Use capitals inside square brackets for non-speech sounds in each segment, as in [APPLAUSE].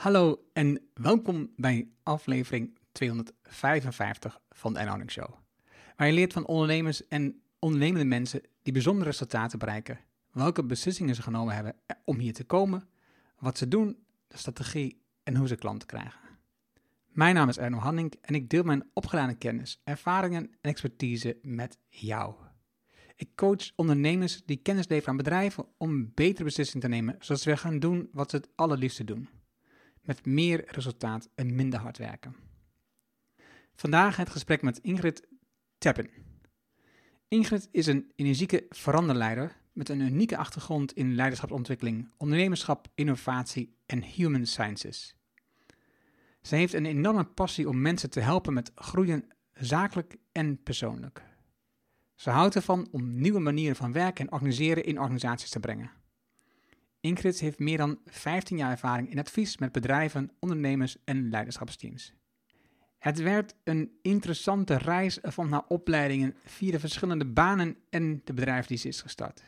Hallo en welkom bij aflevering 255 van de Enhouding Show. Waar je leert van ondernemers en ondernemende mensen die bijzondere resultaten bereiken. Welke beslissingen ze genomen hebben om hier te komen, wat ze doen, de strategie en hoe ze klanten krijgen. Mijn naam is Erno Hanning en ik deel mijn opgedane kennis, ervaringen en expertise met jou. Ik coach ondernemers die kennis leveren aan bedrijven om betere beslissingen te nemen, zodat ze weer gaan doen wat ze het allerliefste doen. Met meer resultaat en minder hard werken. Vandaag het gesprek met Ingrid Teppen. Ingrid is een energieke veranderleider met een unieke achtergrond in leiderschapsontwikkeling, ondernemerschap, innovatie en human sciences. Zij heeft een enorme passie om mensen te helpen met groeien, zakelijk en persoonlijk. Ze houdt ervan om nieuwe manieren van werken en organiseren in organisaties te brengen. Ingrid heeft meer dan 15 jaar ervaring in advies met bedrijven, ondernemers en leiderschapsteams. Het werd een interessante reis van haar opleidingen via de verschillende banen en de bedrijven die ze is gestart.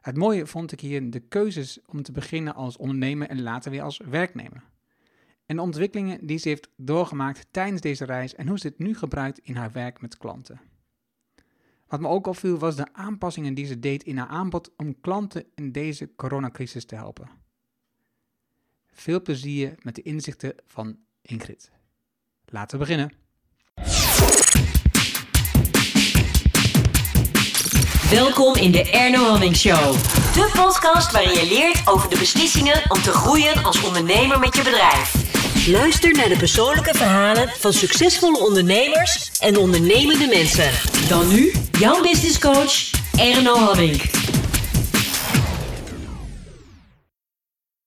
Het mooie vond ik hier de keuzes om te beginnen als ondernemer en later weer als werknemer. En de ontwikkelingen die ze heeft doorgemaakt tijdens deze reis en hoe ze dit nu gebruikt in haar werk met klanten. Wat me ook opviel was de aanpassingen die ze deed in haar aanbod om klanten in deze coronacrisis te helpen. Veel plezier met de inzichten van Ingrid. Laten we beginnen. Welkom in de Erno Hamming Show. De podcast waarin je leert over de beslissingen om te groeien als ondernemer met je bedrijf. Luister naar de persoonlijke verhalen van succesvolle ondernemers en ondernemende mensen. Dan nu jouw business coach Erno Hamming.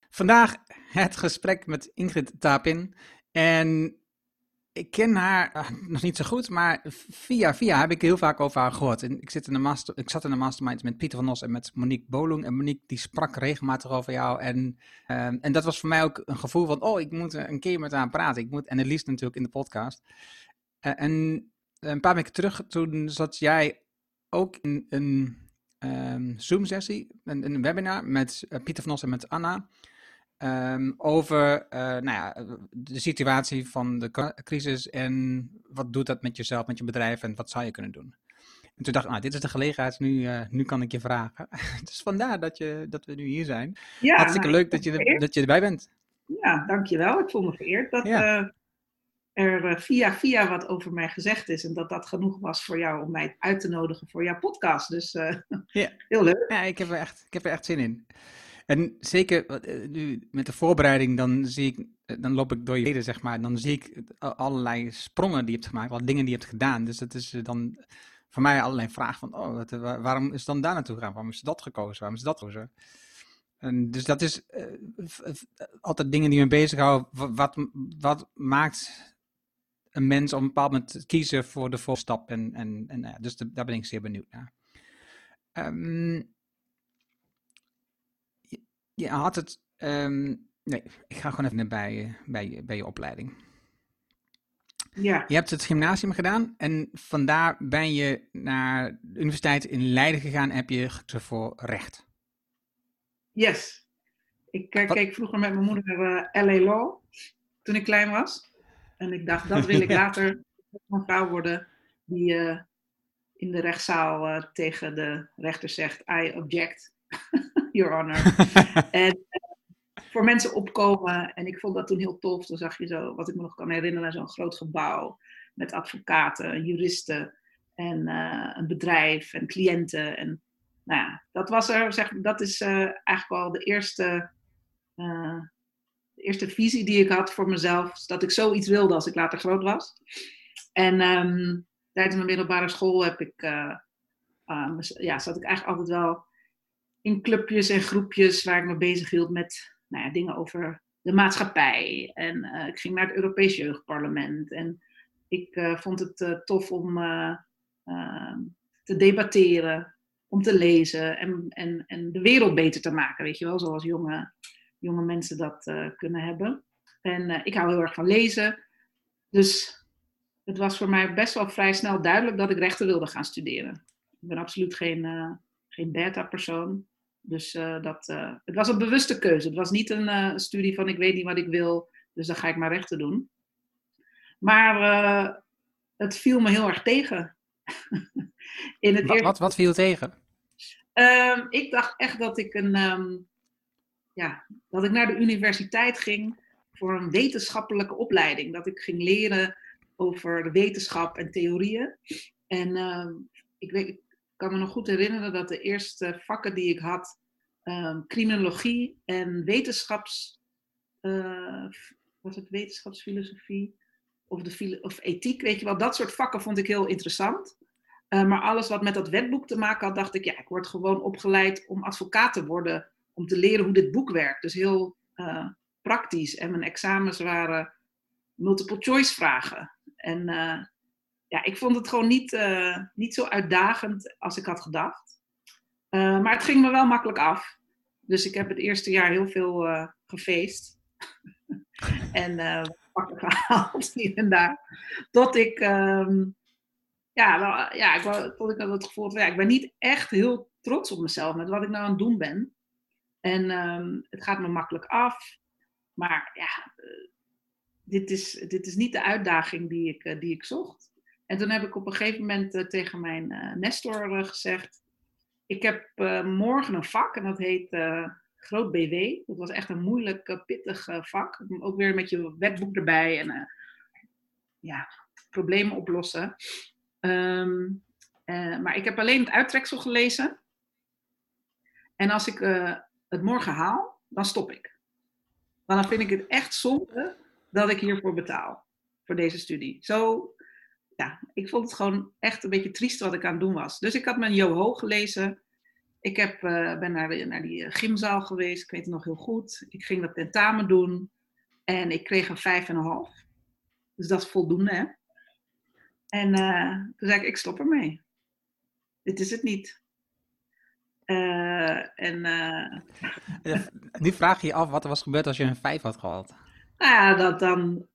Vandaag het gesprek met Ingrid Tapin. En ik ken haar uh, nog niet zo goed, maar via via heb ik heel vaak over haar gehoord. En ik, zit in de master, ik zat in de mastermind met Pieter van Nos en met Monique Bolung. En Monique die sprak regelmatig over jou. En, uh, en dat was voor mij ook een gevoel van, oh, ik moet een keer met haar praten. Ik moet, en het liefst natuurlijk in de podcast. Uh, en een paar weken terug, toen zat jij ook in een um, Zoom-sessie, een, een, webinar met Pieter van Nos en met Anna. Um, over uh, nou ja, de situatie van de crisis en wat doet dat met jezelf, met je bedrijf en wat zou je kunnen doen. En toen dacht ik, nou, dit is de gelegenheid, nu, uh, nu kan ik je vragen. [LAUGHS] dus vandaar dat, je, dat we nu hier zijn. Ja, Hartstikke leuk dat je, dat je erbij bent. Ja, dankjewel. Ik voel me vereerd dat ja. uh, er via via wat over mij gezegd is en dat dat genoeg was voor jou om mij uit te nodigen voor jouw podcast. Dus ja. [LAUGHS] heel leuk. Ja, ik heb, er echt, ik heb er echt zin in. En zeker eh, nu met de voorbereiding, dan zie ik, eh, dan loop ik door je leden, zeg maar. Dan zie ik allerlei sprongen die je hebt gemaakt, wat dingen die je hebt gedaan. Dus dat is eh, dan voor mij allerlei vraag van, oh, wat, waarom is dan daar naartoe gegaan? Waarom is dat gekozen? Waarom is dat gekozen? En dus dat is altijd dingen die me bezighouden. Wat, wat maakt een mens op een bepaald moment kiezen voor de volgende stap? En, en, en dus de, daar ben ik zeer benieuwd naar. Um, je had het. Um, nee, ik ga gewoon even bij, bij, bij je opleiding. Ja. Je hebt het gymnasium gedaan en vandaar ben je naar de universiteit in Leiden gegaan en heb je gekozen voor recht. Yes. Ik uh, keek vroeger met mijn moeder naar uh, LA Law toen ik klein was. En ik dacht, dat wil ik [LAUGHS] later een vrouw worden die uh, in de rechtszaal tegen de rechter zegt, I object. [LAUGHS] Your Honor. [LAUGHS] en uh, voor mensen opkomen. En ik vond dat toen heel tof. Dan zag je zo, wat ik me nog kan herinneren, zo'n groot gebouw met advocaten, juristen en uh, een bedrijf en cliënten. En nou ja, dat was er, zeg, dat is uh, eigenlijk wel de eerste, de eerste visie die ik had voor mezelf. Dat ik zoiets wilde als ik later groot was. En um, tijdens mijn middelbare school heb ik, ja, zat ik eigenlijk altijd wel in clubjes en groepjes waar ik me bezig hield met nou ja, dingen over de maatschappij. En uh, ik ging naar het Europees Jeugdparlement. En ik uh, vond het uh, tof om ehm, te debatteren, om te lezen en, en, en de wereld beter te maken, weet je wel, zoals jonge, jonge mensen dat kunnen hebben. En ik hou heel erg van lezen. Dus het was voor mij best wel vrij snel duidelijk dat ik rechten wilde gaan studeren. Ik ben absoluut geen, geen beta-persoon. Dus dat, het was een bewuste keuze. Het was niet een studie van ik weet niet wat ik wil, dus dan ga ik maar rechten doen. Maar het viel me heel erg tegen. [LAUGHS] In het wat, wat, wat, viel tegen? Um, ik dacht echt dat ik, een, um, ja, dat ik naar de universiteit ging voor een wetenschappelijke opleiding. Dat ik ging leren over de wetenschap en theorieën. En um, ik, weet, ik kan me nog goed herinneren dat de eerste vakken die ik had, criminologie en wetenschaps, uh, was het wetenschapsfilosofie of, de, of ethiek, weet je wel, dat soort vakken vond ik heel interessant. Uh, maar alles wat met dat wetboek te maken had, dacht ik, ja, ik word gewoon opgeleid om advocaat te worden, om te leren hoe dit boek werkt. Dus heel uh, praktisch. En mijn examens waren multiple choice vragen. En ja, ik vond het gewoon niet, niet zo uitdagend als ik had gedacht. maar het ging me wel makkelijk af. Dus ik heb het eerste jaar heel veel gefeest. [LAUGHS] en pakken gehaald hier en daar. Tot ik, um, ja, ja, ik, tot ik had het gevoel van, ja, ik ben niet echt heel trots op mezelf met wat ik nou aan het doen ben. En um, het gaat me makkelijk af. Maar ja, uh, dit, is, dit is niet de uitdaging die ik, uh, die ik zocht. En toen heb ik op een gegeven moment uh, tegen mijn Nestor gezegd: Ik heb morgen een vak en dat heet groot BW. Dat was echt een moeilijk, eh, pittig eh, vak. Ook weer met je wetboek erbij en ja, problemen oplossen. Uh, maar ik heb alleen het uittreksel gelezen. En als ik het morgen haal, dan stop ik. Want dan vind ik het echt zonde dat ik hiervoor betaal. Voor deze studie. Zo, ja, ik vond het gewoon echt een beetje triest wat ik aan het doen was. Dus ik had mijn Joho gelezen. Ik heb, uh, ben naar, naar die gymzaal geweest, ik weet het nog heel goed. Ik ging dat tentamen doen en ik kreeg een vijf en een half. Dus dat is voldoende, hè? En uh, toen zei ik, ik stop ermee. Dit is het niet. Uh, en, [LAUGHS] nu vraag je je af wat er was gebeurd als je een vijf had gehad. Nou ja, dat, dan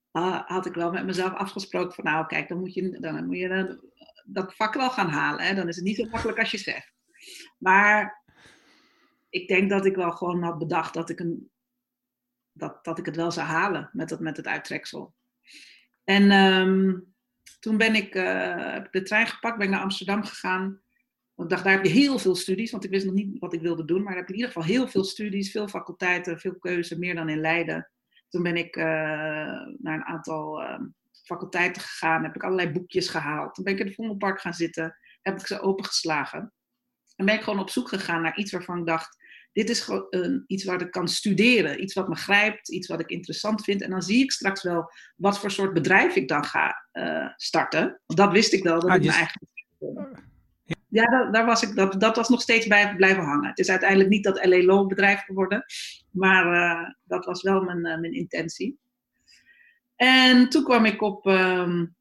had ik wel met mezelf afgesproken van nou kijk, dan moet je, dan moet je dat vak wel gaan halen. Hè? Dan is het niet zo makkelijk als je zegt. Maar ik denk dat ik wel gewoon had bedacht dat ik, een, dat, dat ik het wel zou halen met het, met het uittreksel. En um, toen ben ik, uh, heb de trein gepakt, ben ik naar Amsterdam gegaan. Want ik dacht, daar heb je heel veel studies, want ik wist nog niet wat ik wilde doen. Maar daar heb ik in ieder geval heel veel studies, veel faculteiten, veel keuze, meer dan in Leiden. Toen ben ik uh, naar een aantal uh, faculteiten gegaan, heb ik allerlei boekjes gehaald. Toen ben ik in het Vondelpark gaan zitten, heb ik ze opengeslagen. En ben ik gewoon op zoek gegaan naar iets waarvan ik dacht, dit is gewoon uh, iets waar ik kan studeren. Iets wat me grijpt, iets wat ik interessant vind. En dan zie ik straks wel wat voor soort bedrijf ik dan ga uh, starten. Want dat wist ik wel, dat ah, ik dus... mijn eigen... Ja, daar, daar, was ik, dat, dat was nog steeds bij blijven hangen. Het is uiteindelijk niet dat LA bedrijf geworden, maar uh, dat was wel mijn, mijn intentie. En toen kwam ik op um,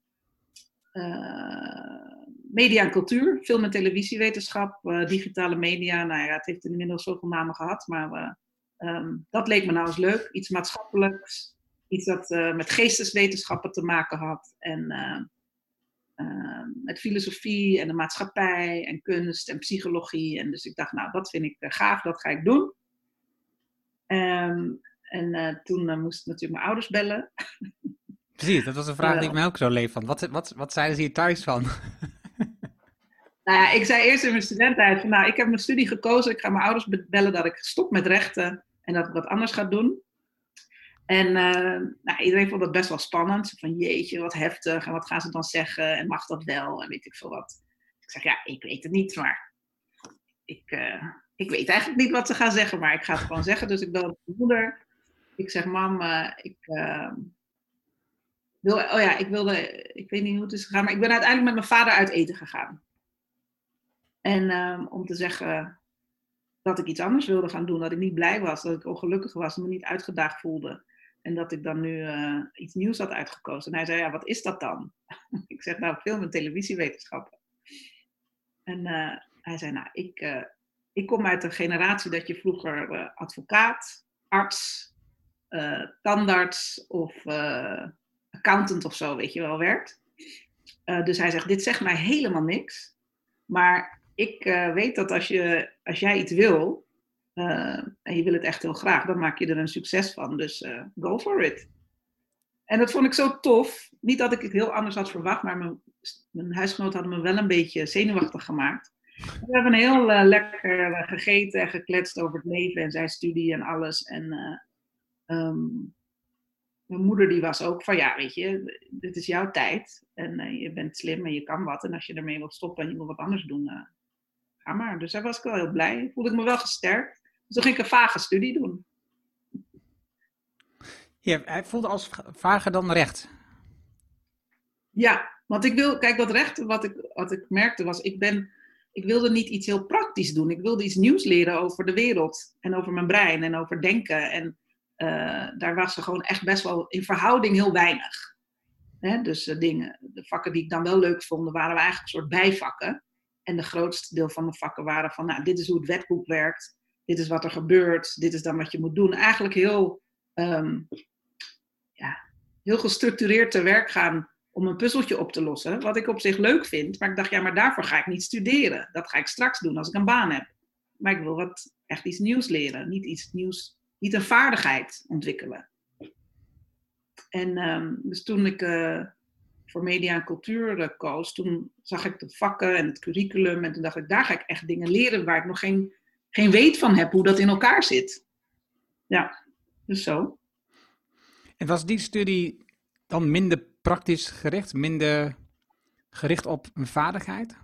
media en cultuur, film en televisiewetenschap, digitale media. Nou ja, het heeft inmiddels zoveel namen gehad, maar um, dat leek me nou eens leuk. Iets maatschappelijks, iets dat met geesteswetenschappen te maken had. En ehm, met filosofie en de maatschappij en kunst en psychologie. En dus ik dacht, nou, dat vind ik gaaf, dat ga ik doen. Um, en toen moest ik natuurlijk mijn ouders bellen. Precies, dat was een vraag die ik mij ook zo leef van. Wat, wat, wat zeiden ze hier thuis van? [LAUGHS] Nou ja, ik zei eerst in mijn studententijd van nou, ik heb mijn studie gekozen. Ik ga mijn ouders bellen dat ik stop met rechten en dat ik wat anders ga doen. En uh, nou, iedereen vond dat best wel spannend. Van jeetje, wat heftig. En wat gaan ze dan zeggen? En mag dat wel? En weet ik veel wat. Ik zeg ja, ik weet het niet, maar ik, uh, ik weet eigenlijk niet wat ze gaan zeggen. Maar ik ga het gewoon zeggen. Dus ik bel mijn moeder. Ik zeg, mam, uh, ik wil, oh ja, ik wilde, ik weet niet hoe het is gegaan. Maar ik ben uiteindelijk met mijn vader uit eten gegaan. En um, om te zeggen dat ik iets anders wilde gaan doen, dat ik niet blij was, dat ik ongelukkig was, me niet uitgedaagd voelde. En dat ik dan nu uh, iets nieuws had uitgekozen. En hij zei, ja, wat is dat dan? [LAUGHS] ik zeg, nou, film en televisiewetenschappen. En uh, hij zei, nou, ik, uh, ik kom uit een generatie dat je vroeger advocaat, arts, tandarts of accountant of zo, weet je wel, werd. dus hij zegt, dit zegt mij helemaal niks. Maar ik weet dat als, je, als jij iets wil, eh, en je wil het echt heel graag, dan maak je er een succes van. Dus uh, go for it. En dat vond ik zo tof. Niet dat ik het heel anders had verwacht, maar mijn, mijn huisgenoten hadden me wel een beetje zenuwachtig gemaakt. We hebben heel uh, lekker gegeten en gekletst over het leven en zijn studie en alles. En um, mijn moeder die was ook van, ja, weet je, dit is jouw tijd. En je bent slim en je kan wat. En als je ermee wilt stoppen en je wil wat anders doen, ga maar. Dus daar was ik wel heel blij. Voelde ik me wel gesterkt. Dus toen ging ik een vage studie doen. Ja, hij voelde als vager dan recht. Ja, want ik wil, kijk, dat recht, wat ik, wat ik merkte was, ik ben, ik wilde niet iets heel praktisch doen. Ik wilde iets nieuws leren over de wereld en over mijn brein en over denken. En uh, daar was er gewoon echt best wel in verhouding heel weinig. Hè? Dus uh, dingen, de vakken die ik dan wel leuk vond, waren eigenlijk een soort bijvakken. En de grootste deel van de vakken waren van, nou, dit is hoe het wetboek werkt dit is wat er gebeurt, dit is dan wat je moet doen. Eigenlijk heel, um, ja, heel gestructureerd te werk gaan om een puzzeltje op te lossen. Wat ik op zich leuk vind, maar ik dacht, ja, maar daarvoor ga ik niet studeren. Dat ga ik straks doen als ik een baan heb. Maar ik wil wat, echt iets nieuws leren, niet iets nieuws, niet een vaardigheid ontwikkelen. En um, dus toen ik uh, voor media en cultuur uh, koos, toen zag ik de vakken en het curriculum en toen dacht ik, daar ga ik echt dingen leren waar ik nog geen geen weet van heb hoe dat in elkaar zit. Ja, dus zo. En was die studie dan minder praktisch gericht, minder gericht op een vaardigheid?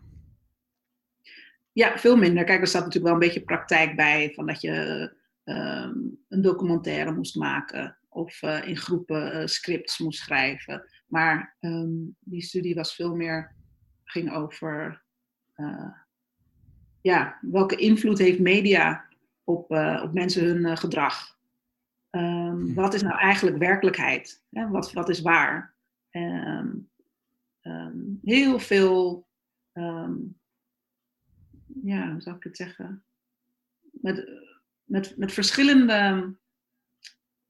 Ja, veel minder. Kijk, er staat natuurlijk wel een beetje praktijk bij, van dat je uh, een documentaire moest maken of uh, in groepen uh, scripts moest schrijven. Maar um, die studie was veel meer, ging over eh, ja, welke invloed heeft media op, uh, op mensen hun uh, gedrag? Um, wat is nou eigenlijk werkelijkheid? Wat, wat is waar? Um, um, heel veel, ja, hoe zou ik het zeggen? Met, met, met verschillende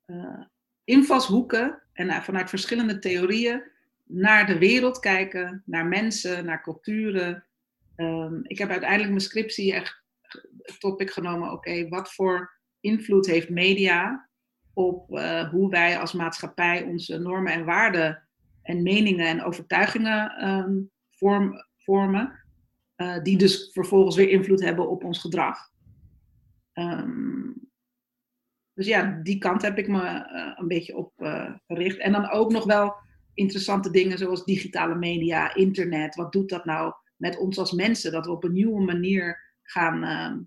uh, invalshoeken en vanuit verschillende theorieën naar de wereld kijken, naar mensen, naar culturen, Um, ik heb uiteindelijk mijn scriptie echt topic genomen, oké, wat voor invloed heeft media op uh, hoe wij als maatschappij onze normen en waarden en meningen en overtuigingen um, vorm, vormen, uh, die dus vervolgens weer invloed hebben op ons gedrag. Um, dus ja, die kant heb ik me uh, een beetje op gericht. En dan ook nog wel interessante dingen zoals digitale media, internet. Wat doet dat nou met ons als mensen. Dat we op een nieuwe manier gaan uh,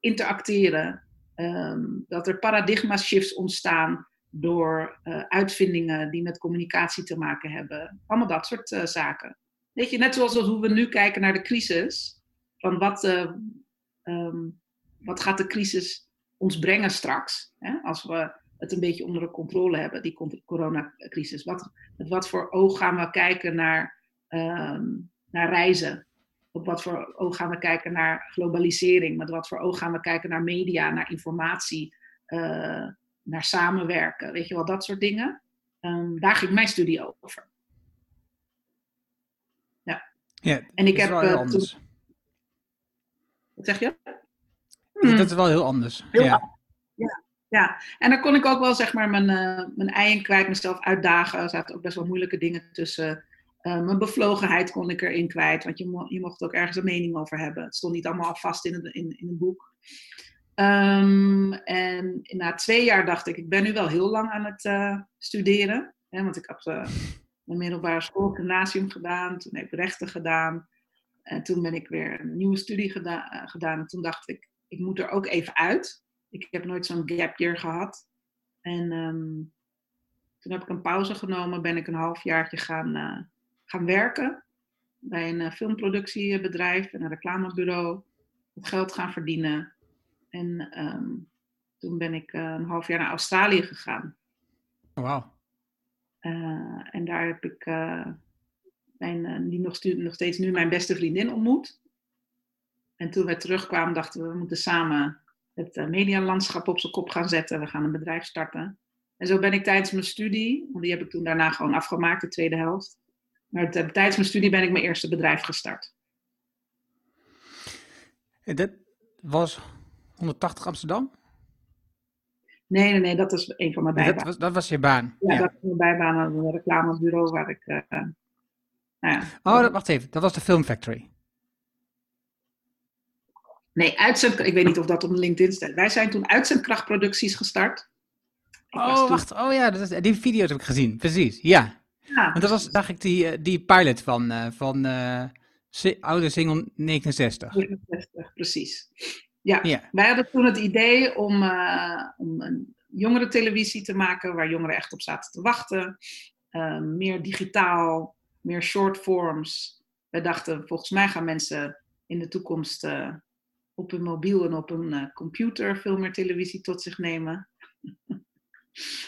interacteren. Um, dat er paradigma shifts ontstaan door uh, uitvindingen die met communicatie te maken hebben. Allemaal dat soort uh, zaken. Weet je, net zoals hoe we nu kijken naar de crisis. Van wat, um, wat gaat de crisis ons brengen straks? Hè? Als we het een beetje onder de controle hebben, die coronacrisis. Wat, met wat voor oog gaan we kijken naar, naar reizen? Op wat voor oog gaan we kijken naar globalisering, met wat voor oog gaan we kijken naar media, naar informatie, uh, naar samenwerken, weet je wel, dat soort dingen. Um, daar ging mijn studie over. Ja. ja en ik heb. Uh, toen... Wat zeg je? Hmm. Dat is wel heel anders. Heel ja. ja. Ja, en dan kon ik ook wel zeg maar mijn, uh, mijn ei in kwijt, mezelf uitdagen. Er zaten ook best wel moeilijke dingen tussen. Uh, mijn bevlogenheid kon ik erin kwijt, want je, je mocht ook ergens een mening over hebben. Het stond niet allemaal vast in, het, in, in een boek. Um, en na twee jaar dacht ik, ik ben nu wel heel lang aan het uh, studeren. Hè, want ik had uh, mijn middelbare school, gymnasium gedaan, toen heb ik rechten gedaan. En toen ben ik weer een nieuwe studie geda gedaan. En toen dacht ik, ik moet er ook even uit. Ik heb nooit zo'n gap year gehad. En um, toen heb ik een pauze genomen, ben ik een halfjaartje gaan gaan werken bij een uh, filmproductiebedrijf en een reclamebureau. Het geld gaan verdienen. En um, toen ben ik uh, een half jaar naar Australië gegaan. Oh, Wauw. Uh, en daar heb ik mijn, die nog, nog, steeds nu mijn beste vriendin ontmoet. En toen we terugkwamen dachten we, we moeten samen het medialandschap op zijn kop gaan zetten. We gaan een bedrijf starten. En zo ben ik tijdens mijn studie, want die heb ik toen daarna gewoon afgemaakt, de tweede helft. Maar tijdens mijn studie ben ik mijn eerste bedrijf gestart. En dat was 180 Amsterdam? Nee, nee, nee, dat is een van mijn Dat bijbanen. was, dat was je baan. Ja, Ja. dat is mijn bijbaan aan een reclamebureau waar ik... eh, nou ja, Oh, dat, wacht even. Dat was de Film Factory. Nee, uitzend, ik weet niet of dat op LinkedIn staat. Wij zijn toen uitzendkrachtproducties gestart. Ik was Oh, toen- wacht. Oh ja, dat is, die video's heb ik gezien. Precies, ja. Ja, Want dat was, zag ik die, eh, die pilot van, eh, van eh, Oude Single 69. 69, precies. Ja, Ja. wij hadden toen het idee om, om een jongere televisie te maken waar jongeren echt op zaten te wachten. Meer digitaal, meer short forms. Wij dachten, volgens mij gaan mensen in de toekomst op hun mobiel en op hun computer veel meer televisie tot zich nemen.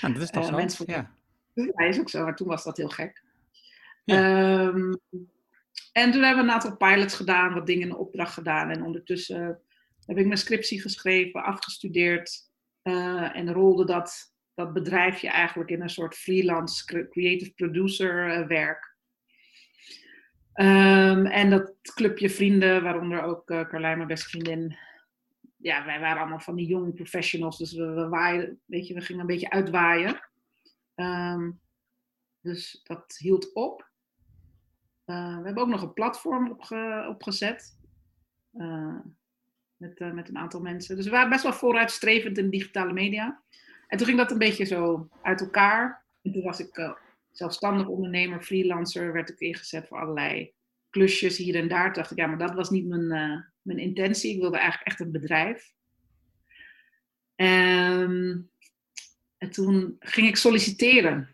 Nou, dat is toch zo? mensen- Ja. Ja, is ook zo, maar toen was dat heel gek. Ja. Ehm, en toen hebben we een aantal pilots gedaan, wat dingen in opdracht gedaan. En ondertussen heb ik mijn scriptie geschreven, afgestudeerd. eh, en rolde dat, dat bedrijfje eigenlijk in een soort freelance cre- creative producer eh, werk. Ehm, en dat clubje vrienden, waaronder ook eh Carlijn, mijn beste vriendin. Ja, wij waren allemaal van die jonge professionals, dus we, we waaien, weet je, we gingen een beetje uitwaaien. Ehm, dus dat hield op. Eh, we hebben ook nog een platform opge- opgezet. eh, met, eh, met een aantal mensen. Dus we waren best wel vooruitstrevend in digitale media. En toen ging dat een beetje zo uit elkaar. En toen was ik zelfstandig ondernemer, freelancer. Werd ik ingezet voor allerlei klusjes hier en daar. Toen dacht ik, ja, maar dat was niet mijn, mijn intentie. Ik wilde eigenlijk echt een bedrijf. Ehm, en toen ging ik solliciteren.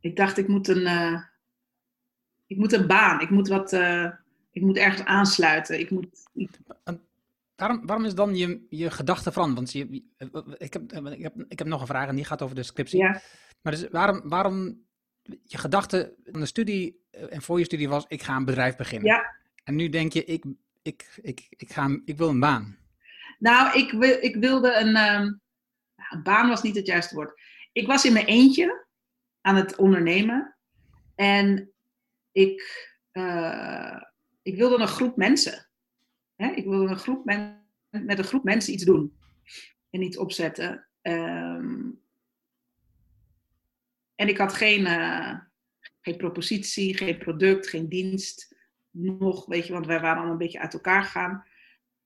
Ik dacht, ik moet een, eh, ik moet een baan. Ik moet, wat, eh, ik moet ergens aansluiten. Ik moet, ik- Waarom, waarom is dan je, je gedachte veranderd? Want je, ik, heb, ik, heb, ik heb nog een vraag en die gaat over de scriptie. ja, Maar dus waarom, waarom je gedachte van de studie eh, en voor je studie was, ik ga een bedrijf beginnen. ja. En nu denk je, ik, ik, ik, ik, ga, ik wil een baan. Nou, ik, wil, ik wilde een, ehm, baan was niet het juiste woord. Ik was in mijn eentje aan het ondernemen. En ik, eh, ik wilde een groep mensen. Hè? Ik wilde een groep men, met een groep mensen iets doen. En iets opzetten. Ehm, en ik had geen, eh, geen propositie, geen product, geen dienst. Nog, weet je, want wij waren allemaal een beetje uit elkaar gegaan.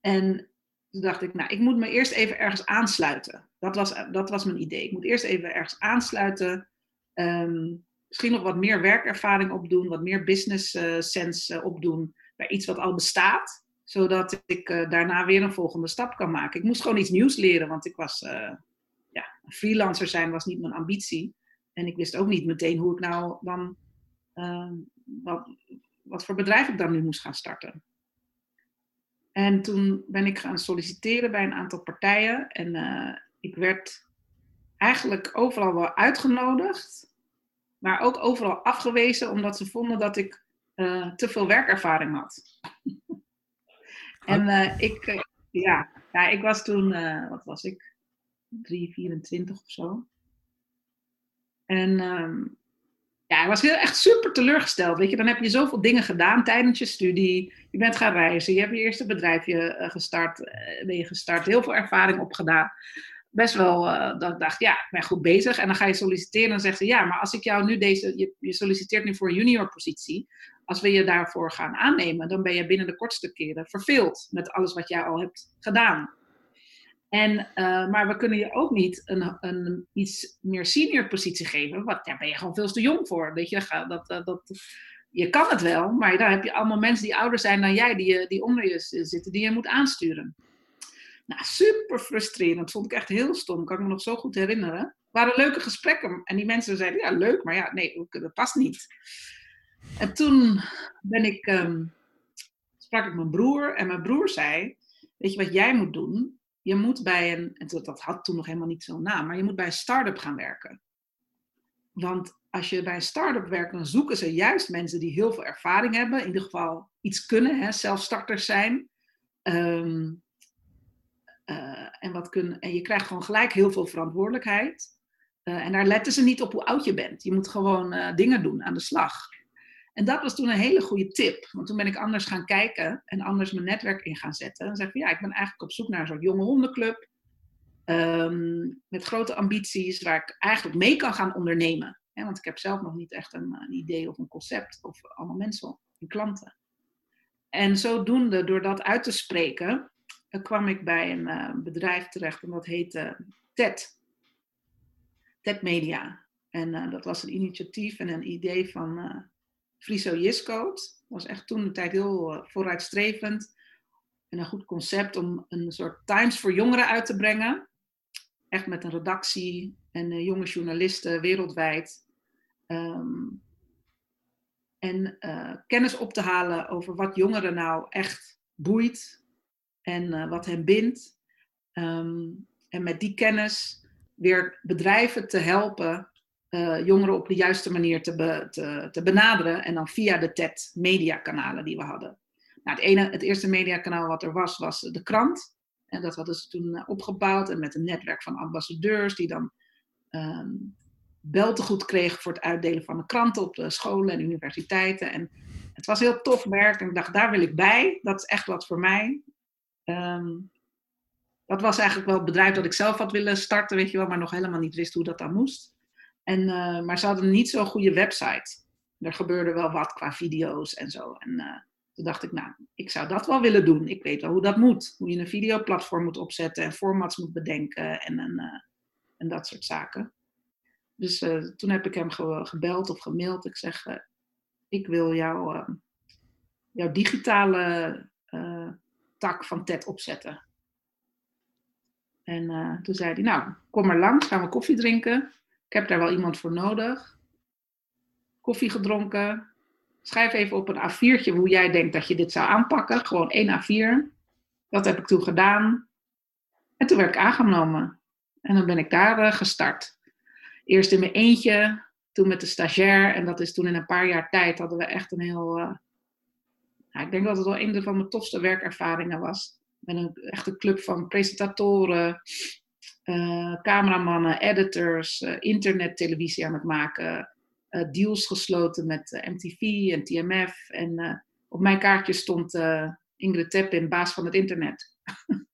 En toen dacht ik, nou, ik moet me eerst even ergens aansluiten. Dat was, dat was mijn idee. Ik moet eerst even ergens aansluiten. Ehm, misschien nog wat meer werkervaring opdoen, wat meer business eh, sense eh, opdoen bij iets wat al bestaat. Zodat ik eh, daarna weer een volgende stap kan maken. Ik moest gewoon iets nieuws leren, want ik was, ja, freelancer zijn was niet mijn ambitie. En ik wist ook niet meteen hoe ik nou dan, ehm, wat, wat voor bedrijf ik dan nu moest gaan starten. En toen ben ik gaan solliciteren bij een aantal partijen. En eh, ik werd eigenlijk overal wel uitgenodigd. Maar ook overal afgewezen omdat ze vonden dat ik eh, te veel werkervaring had. [LAUGHS] en eh, ik, ja, ja, ik was toen, wat was ik? 3, 24 of zo. En ehm, ja, ik was heel, echt super teleurgesteld. Weet je, dan heb je zoveel dingen gedaan tijdens je studie. Je bent gaan reizen, je hebt je eerste bedrijfje eh, gestart, eh, ben je gestart, heel veel ervaring opgedaan. Best wel, eh, dat ik dacht, ja, ik ben goed bezig. En dan ga je solliciteren en dan zegt ze, ja, maar als ik jou nu deze, je, je solliciteert nu voor een junior positie. Als we je daarvoor gaan aannemen, dan ben je binnen de kortste keren verveeld met alles wat jij al hebt gedaan. En, eh, maar we kunnen je ook niet een, een iets meer senior positie geven. Want daar ben je gewoon veel te jong voor. Weet je, dat, dat, dat, dat, je kan het wel, maar daar heb je allemaal mensen die ouder zijn dan jij, die, die onder je zitten, die je moet aansturen. Nou, super frustrerend. Vond ik echt heel stom. Kan ik me nog zo goed herinneren. Het waren leuke gesprekken. En die mensen zeiden, ja, leuk, maar ja, nee, dat past niet. En toen ben ik, ehm, sprak ik mijn broer. En mijn broer zei, weet je wat jij moet doen? Je moet bij een, en dat had toen nog helemaal niet zo'n naam, maar je moet bij een start-up gaan werken. Want als je bij een start-up werkt, dan zoeken ze juist mensen die heel veel ervaring hebben. In ieder geval iets kunnen, hè, zelfstarters zijn. Ehm, eh, en, wat kunnen, en je krijgt gewoon gelijk heel veel verantwoordelijkheid. Eh, en daar letten ze niet op hoe oud je bent. Je moet gewoon eh, dingen doen aan de slag. En dat was toen een hele goede tip. Want toen ben ik anders gaan kijken en anders mijn netwerk in gaan zetten. En zei ik van ja, ik ben eigenlijk op zoek naar soort jonge hondenclub. ehm, met grote ambities, waar ik eigenlijk mee kan gaan ondernemen. Want ik heb zelf nog niet echt een, een idee of een concept of allemaal mensen en klanten. En zodoende, door dat uit te spreken, eh, kwam ik bij een uh, bedrijf terecht en dat heette TED. TED Media. En uh, dat was een initiatief en een idee van Friso Jiskoot. Was echt toen de tijd heel vooruitstrevend. En een goed concept om een soort Times voor jongeren uit te brengen. Echt met een redactie en jonge journalisten wereldwijd. Um, en uh, kennis op te halen over wat jongeren nou echt boeit en wat hen bindt. Um, en met die kennis weer bedrijven te helpen uh, jongeren op de juiste manier te, te, te, benaderen. En dan via de TED mediakanalen die we hadden. Nou, het, ene, het eerste mediakanaal wat er was, was de krant. En dat hadden ze toen opgebouwd en met een netwerk van ambassadeurs die dan um, beltegoed kreeg voor het uitdelen van de kranten op de scholen en universiteiten. En het was heel tof werk en ik dacht, daar wil ik bij. Dat is echt wat voor mij. Um, dat was eigenlijk wel het bedrijf dat ik zelf had willen starten, weet je wel, maar nog helemaal niet wist hoe dat dan moest. En, uh, maar ze hadden niet zo'n goede website. Er gebeurde wel wat qua video's en zo. En uh, toen dacht ik, nou, ik zou dat wel willen doen. Ik weet wel hoe dat moet. Hoe je een videoplatform moet opzetten en formats moet bedenken en, en, uh, en dat soort zaken. Dus toen heb ik hem ge gebeld of gemaild. Ik zeg, ik wil jou, jouw digitale tak van TED opzetten. En toen zei hij, nou, kom maar langs, gaan we koffie drinken. Ik heb daar wel iemand voor nodig. Koffie gedronken. Schrijf even op een A4'tje hoe jij denkt dat je dit zou aanpakken. Gewoon één A4. Dat heb ik toen gedaan. En toen werd ik aangenomen. En dan ben ik daar gestart eerst in mijn eentje, toen met de stagiair. En dat is toen in een paar jaar tijd hadden we echt een heel. Uh, nou, ik denk dat het wel een van mijn tofste werkervaringen was. Met een echte club van presentatoren, uh, cameramannen, editors, uh, internettelevisie aan het maken. deals gesloten met MTV en TMF. En op mijn kaartje stond Ingrid Teppin, baas van het internet. [LAUGHS]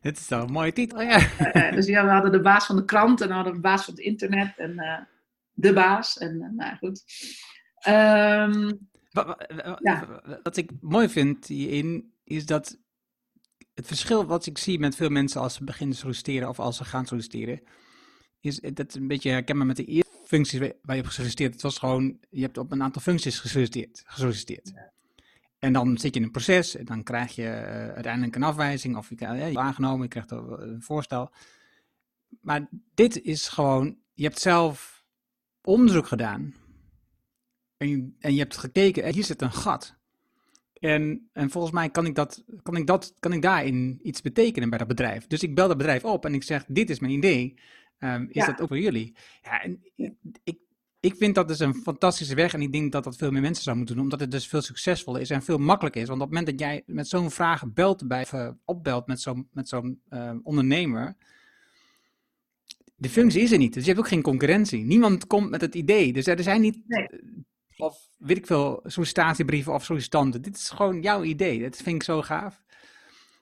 Dit is wel een mooie titel, ja. Dus ja, we hadden de baas van de krant en dan hadden we de baas van het internet en de baas. En nou goed. Um, wat, ja. wat, ik mooi vind hierin is dat het verschil wat ik zie met veel mensen als ze beginnen solliciteren of als ze gaan solliciteren, is dat een beetje herkenbaar met de eerste functies waar je op gesolliciteerd. Het was gewoon, je hebt op een aantal functies gesolliciteerd. gesolliciteerd. Ja. En dan zit je in een proces en dan krijg je uh, uiteindelijk een afwijzing of je, uh, je aangenomen, je krijgt een voorstel. Maar dit is gewoon, je hebt zelf onderzoek gedaan en je, en je hebt gekeken, hier zit een gat. En, en volgens mij kan ik, dat, kan, ik dat, kan ik daarin iets betekenen bij dat bedrijf. Dus ik bel dat bedrijf op en ik zeg, dit is mijn idee. Um, is ja. dat ook voor jullie? Ja, en ik, ik vind dat dus een fantastische weg en ik denk dat dat veel meer mensen zouden moeten doen, omdat het dus veel succesvoller is en veel makkelijker is. Want op het moment dat jij met zo'n vraag belt bij, of opbelt met zo'n met zo'n uh, ondernemer, de functie is er niet. Dus je hebt ook geen concurrentie. Niemand komt met het idee. Dus er zijn niet, nee. Of weet ik veel, sollicitatiebrieven of sollicitanten. Dit is gewoon jouw idee. Dat vind ik zo gaaf.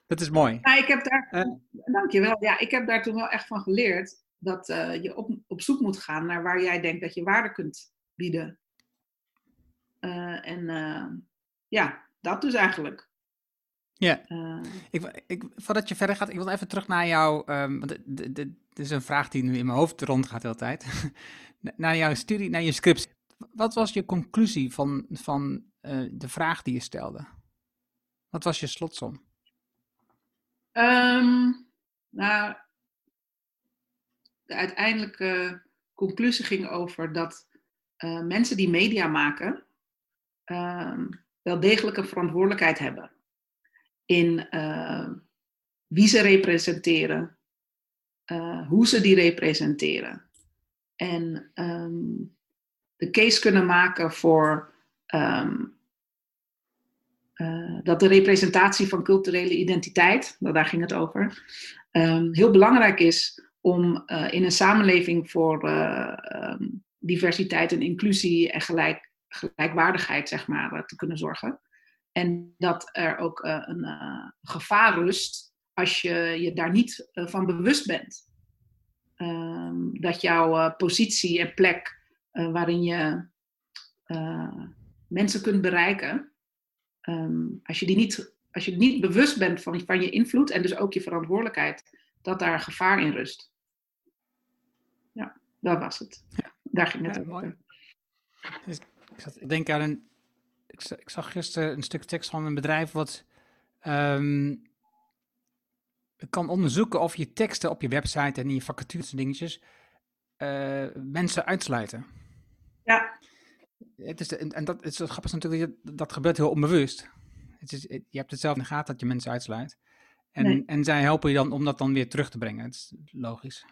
Dat is mooi. Ja, ik heb daar, uh, dankjewel. Ja, ik heb daar toen wel echt van geleerd dat uh, je op, op zoek moet gaan naar waar jij denkt dat je waarde kunt bieden. Uh, en ja, dat dus eigenlijk. Ja, ik, ik, voordat je verder gaat, ik wil even terug naar jou, um, want dit is een vraag die nu in mijn hoofd rondgaat de hele tijd. [LAUGHS] naar jouw studie, naar je scriptie. Wat was je conclusie van, van de vraag die je stelde? Wat was je slotsom? Um, nou, de uiteindelijke conclusie ging over dat uh, mensen die media maken uh, wel degelijk een verantwoordelijkheid hebben in uh, wie ze representeren, hoe ze die representeren en um, de case kunnen maken voor um, dat de representatie van culturele identiteit, daar ging het over, um, heel belangrijk is om uh, in een samenleving voor uh, um, diversiteit en inclusie en gelijk, gelijkwaardigheid zeg maar, te kunnen zorgen. En dat er ook een gevaar rust als je je daar niet eh, van bewust bent. Ehm, dat jouw eh, positie en plek eh, waarin je mensen kunt bereiken, ehm, als, je die niet, als je niet bewust bent van, van je invloed en dus ook je verantwoordelijkheid, dat daar gevaar in rust. Ja, dat was het. Ja. Daar ging het ja, over. Dus ik, zat, ik denk aan een. Ik, ik, zag gisteren een stuk tekst van een bedrijf wat um, kan onderzoeken of je teksten op je website en in je vacatures en dingetjes uh, mensen uitsluiten. Ja. Het is, en dat is grappig natuurlijk, dat gebeurt heel onbewust. Het is, je hebt het zelf in de gaten dat je mensen uitsluit. En, en zij helpen je dan om dat dan weer terug te brengen. Het is logisch.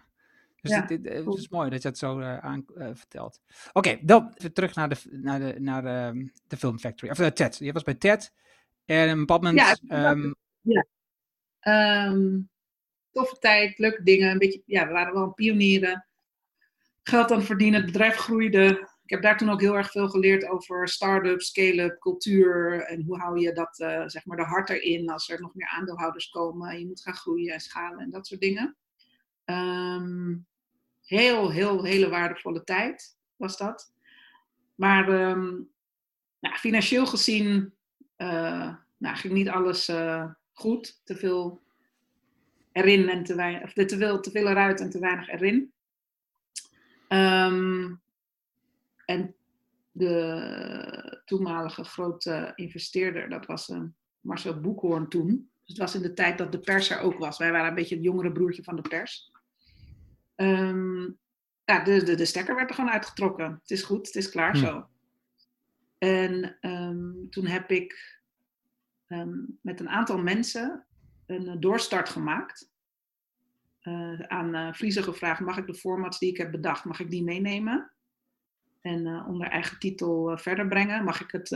Dus ja, het, het, is mooi dat je het zo uh, aan uh, vertelt. Oké, okay, dan terug naar de, naar de, naar de, ehm, de Film Factory. Of uh, TED. Je was bij TED. En een bepaald moment... Ja, um, ja. Um, toffe tijd, leuke dingen. Een beetje, ja, we waren wel pionieren. Geld aan verdienen, het bedrijf groeide. Ik heb daar toen ook heel erg veel geleerd over start-up, scale-up, cultuur. En hoe hou je dat, uh, zeg maar, de hart erin als er nog meer aandeelhouders komen. Je moet gaan groeien en schalen en dat soort dingen. Um, heel, heel, hele waardevolle tijd was dat. Maar um, nou, financieel gezien uh, nou, ging niet alles uh, goed. Te veel erin en te weinig, of te veel, te veel eruit en te weinig erin. Um, en de toenmalige grote investeerder, dat was uh, Marcel Boekhoorn toen. Dus het was in de tijd dat de pers er ook was. Wij waren een beetje het jongere broertje van de pers. Um, ja, de, de, de stekker werd er gewoon uitgetrokken. Het is goed, het is klaar hm. zo. En um, toen heb ik um, met een aantal mensen een eh, doorstart gemaakt. Uh, aan uh, Friese gevraagd, mag ik de formats die ik heb bedacht, mag ik die meenemen? En uh, onder eigen titel verder brengen. Mag ik het,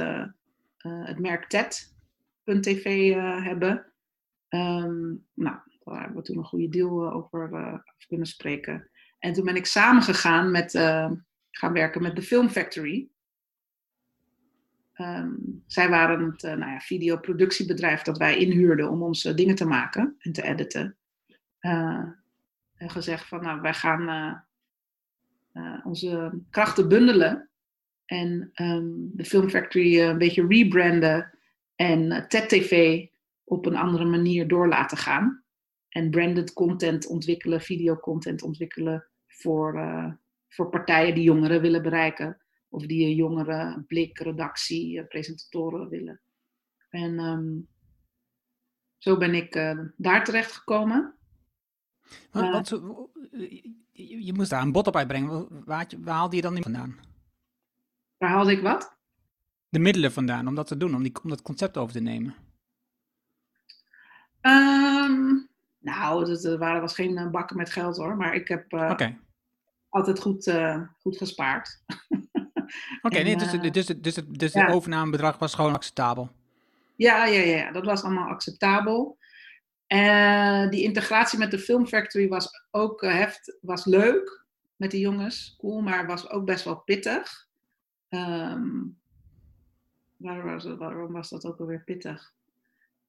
het merk TED.tv hebben? Um, nou, daar hebben we toen een goede deal over, kunnen spreken. En toen ben ik samengegaan met, gaan werken met de Film Factory. Um, zij waren het uh, nou ja, videoproductiebedrijf dat wij inhuurden om onze dingen te maken en te editen. En gezegd van nou, wij gaan uh, onze krachten bundelen en um, de Film Factory een beetje rebranden en TED-TV op een andere manier door laten gaan. En branded content ontwikkelen, videocontent ontwikkelen voor, voor partijen die jongeren willen bereiken of die jongere blik, redactie, eh, presentatoren willen. En um, zo ben ik uh, daar terecht gekomen. Wat, wat, je, je moest daar een bod op uitbrengen. Waar, waar haalde je dan die vandaan? Waar haalde ik wat? De middelen vandaan om dat te doen, om, die, om dat concept over te nemen. Um, nou, er waren, was geen bakken met geld hoor, maar ik heb uh, altijd goed, uh, goed gespaard. [LAUGHS] Oké, nee, dus, dus, dus, dus ja. het overnamebedrag was gewoon acceptabel? Ja, ja, ja, dat was allemaal acceptabel. Uh, die integratie met de Film Factory was ook uh, heft, was leuk met die jongens, cool, maar was ook best wel pittig. Um, waarom, was waarom was dat ook alweer pittig?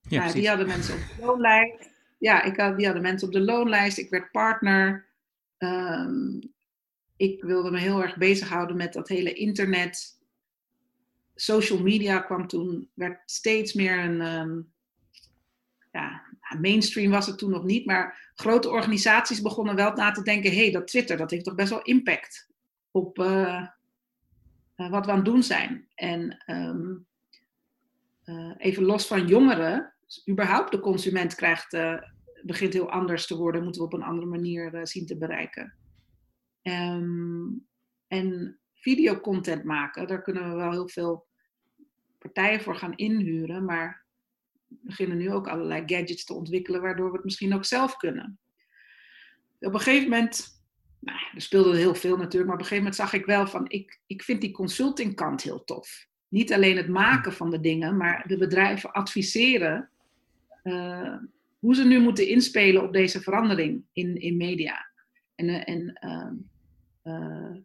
Ja, die hadden mensen op de loonlijst. Ja, ik had, die hadden mensen op de loonlijst. Ik werd partner. Um, ik wilde me heel erg bezighouden met dat hele internet. Social media kwam toen, werd steeds meer een. Um, ja, mainstream was het toen nog niet, maar grote organisaties begonnen wel na te denken: hé, hey, dat Twitter, dat heeft toch best wel impact op uh, uh, wat we aan het doen zijn. En um, uh, even los van jongeren, überhaupt de consument krijgt, begint heel anders te worden, moeten we op een andere manier zien te bereiken. Um, en videocontent maken, daar kunnen we wel heel veel partijen voor gaan inhuren, maar beginnen nu ook allerlei gadgets te ontwikkelen, waardoor we het misschien ook zelf kunnen. Op een gegeven moment, nou, er speelde heel veel natuurlijk, maar op een gegeven moment zag ik wel van, ik, ik vind die consultingkant heel tof. Niet alleen het maken van de dingen, maar de bedrijven adviseren uh, hoe ze nu moeten inspelen op deze verandering in, in media. En, uh, en uh, uh,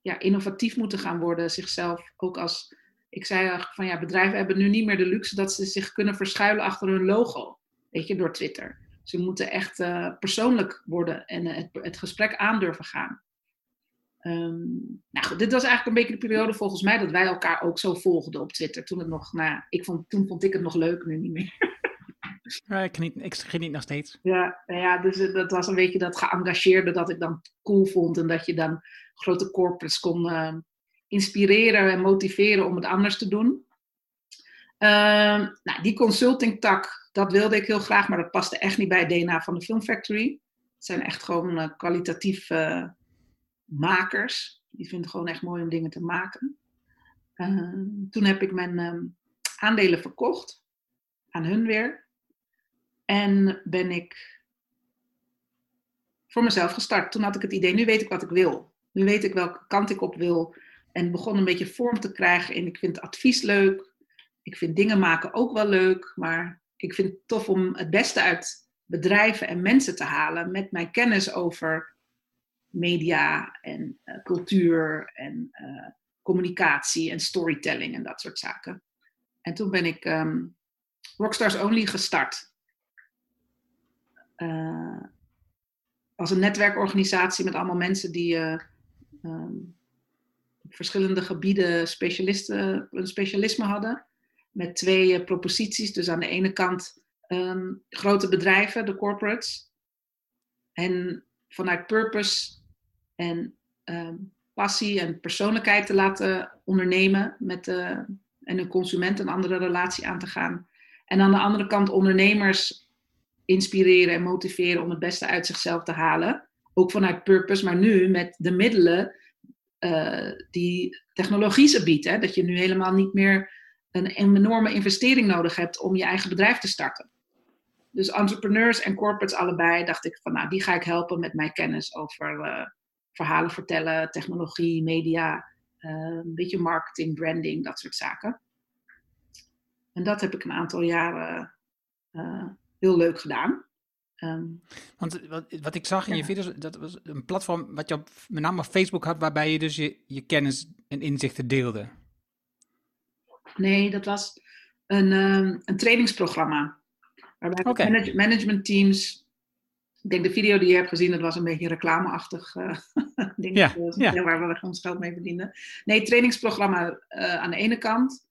ja, innovatief moeten gaan worden, zichzelf ook als. Ik zei van ja, bedrijven hebben nu niet meer de luxe dat ze zich kunnen verschuilen achter hun logo, weet je, door Twitter. Ze moeten echt eh, persoonlijk worden en het, het gesprek aandurven gaan. Ehm, nou goed, dit was eigenlijk een beetje de periode volgens mij dat wij elkaar ook zo volgden op Twitter. Toen, het nog, nou, ik vond, toen vond ik het nog leuk, nu niet meer. [LAUGHS] Ja, ik, geniet, ik geniet nog steeds. Ja, nou ja, dus eh, dat was een beetje dat geëngageerde dat ik dan cool vond. En dat je dan grote corporates kon uh, inspireren en motiveren om het anders te doen. Uh, nou, die consulting tak, dat wilde ik heel graag, maar dat paste echt niet bij het DNA van de Film Factory. Het zijn echt gewoon uh, kwalitatief uh, makers. Die vinden het gewoon echt mooi om dingen te maken. Ehm, toen heb ik mijn ehm, aandelen verkocht aan hun weer. En ben ik voor mezelf gestart. Toen had ik het idee, nu weet ik wat ik wil. Nu weet ik welke kant ik op wil. En begon een beetje vorm te krijgen in, ik vind advies leuk. Ik vind dingen maken ook wel leuk. Maar ik vind het tof om het beste uit bedrijven en mensen te halen met mijn kennis over media en uh, cultuur en uh, communicatie en storytelling en dat soort zaken. En toen ben ik um, Rockstars Only gestart. Uh, als een netwerkorganisatie met allemaal mensen die op verschillende gebieden specialisten, een specialisme hadden. Met twee proposities. Dus aan de ene kant um, grote bedrijven, de corporates. En vanuit purpose en um, passie en persoonlijkheid te laten ondernemen met de, en een consument een andere relatie aan te gaan. En aan de andere kant ondernemers inspireren en motiveren om het beste uit zichzelf te halen. Ook vanuit purpose, maar nu met de middelen uh, die technologie ze biedt. Hè? Dat je nu helemaal niet meer een, enorme investering nodig hebt om je eigen bedrijf te starten. Dus entrepreneurs en corporates allebei dacht ik van nou, die ga ik helpen met mijn kennis over uh, verhalen vertellen, technologie, media, uh, een beetje marketing, branding, dat soort zaken. En dat heb ik een aantal jaren heel leuk gedaan. Um, Want wat, wat, ik zag in ja. je video's, dat was een platform wat je op, met name op Facebook had, waarbij je dus je, je kennis en inzichten deelde. Nee, dat was een, um, een trainingsprogramma. Waarbij okay. manage, management teams ik denk de video die je hebt gezien, dat was een beetje reclameachtig uh, [LAUGHS] ding. Ja, ja. Waar we ons geld mee verdienen. Nee, trainingsprogramma uh, aan de ene kant.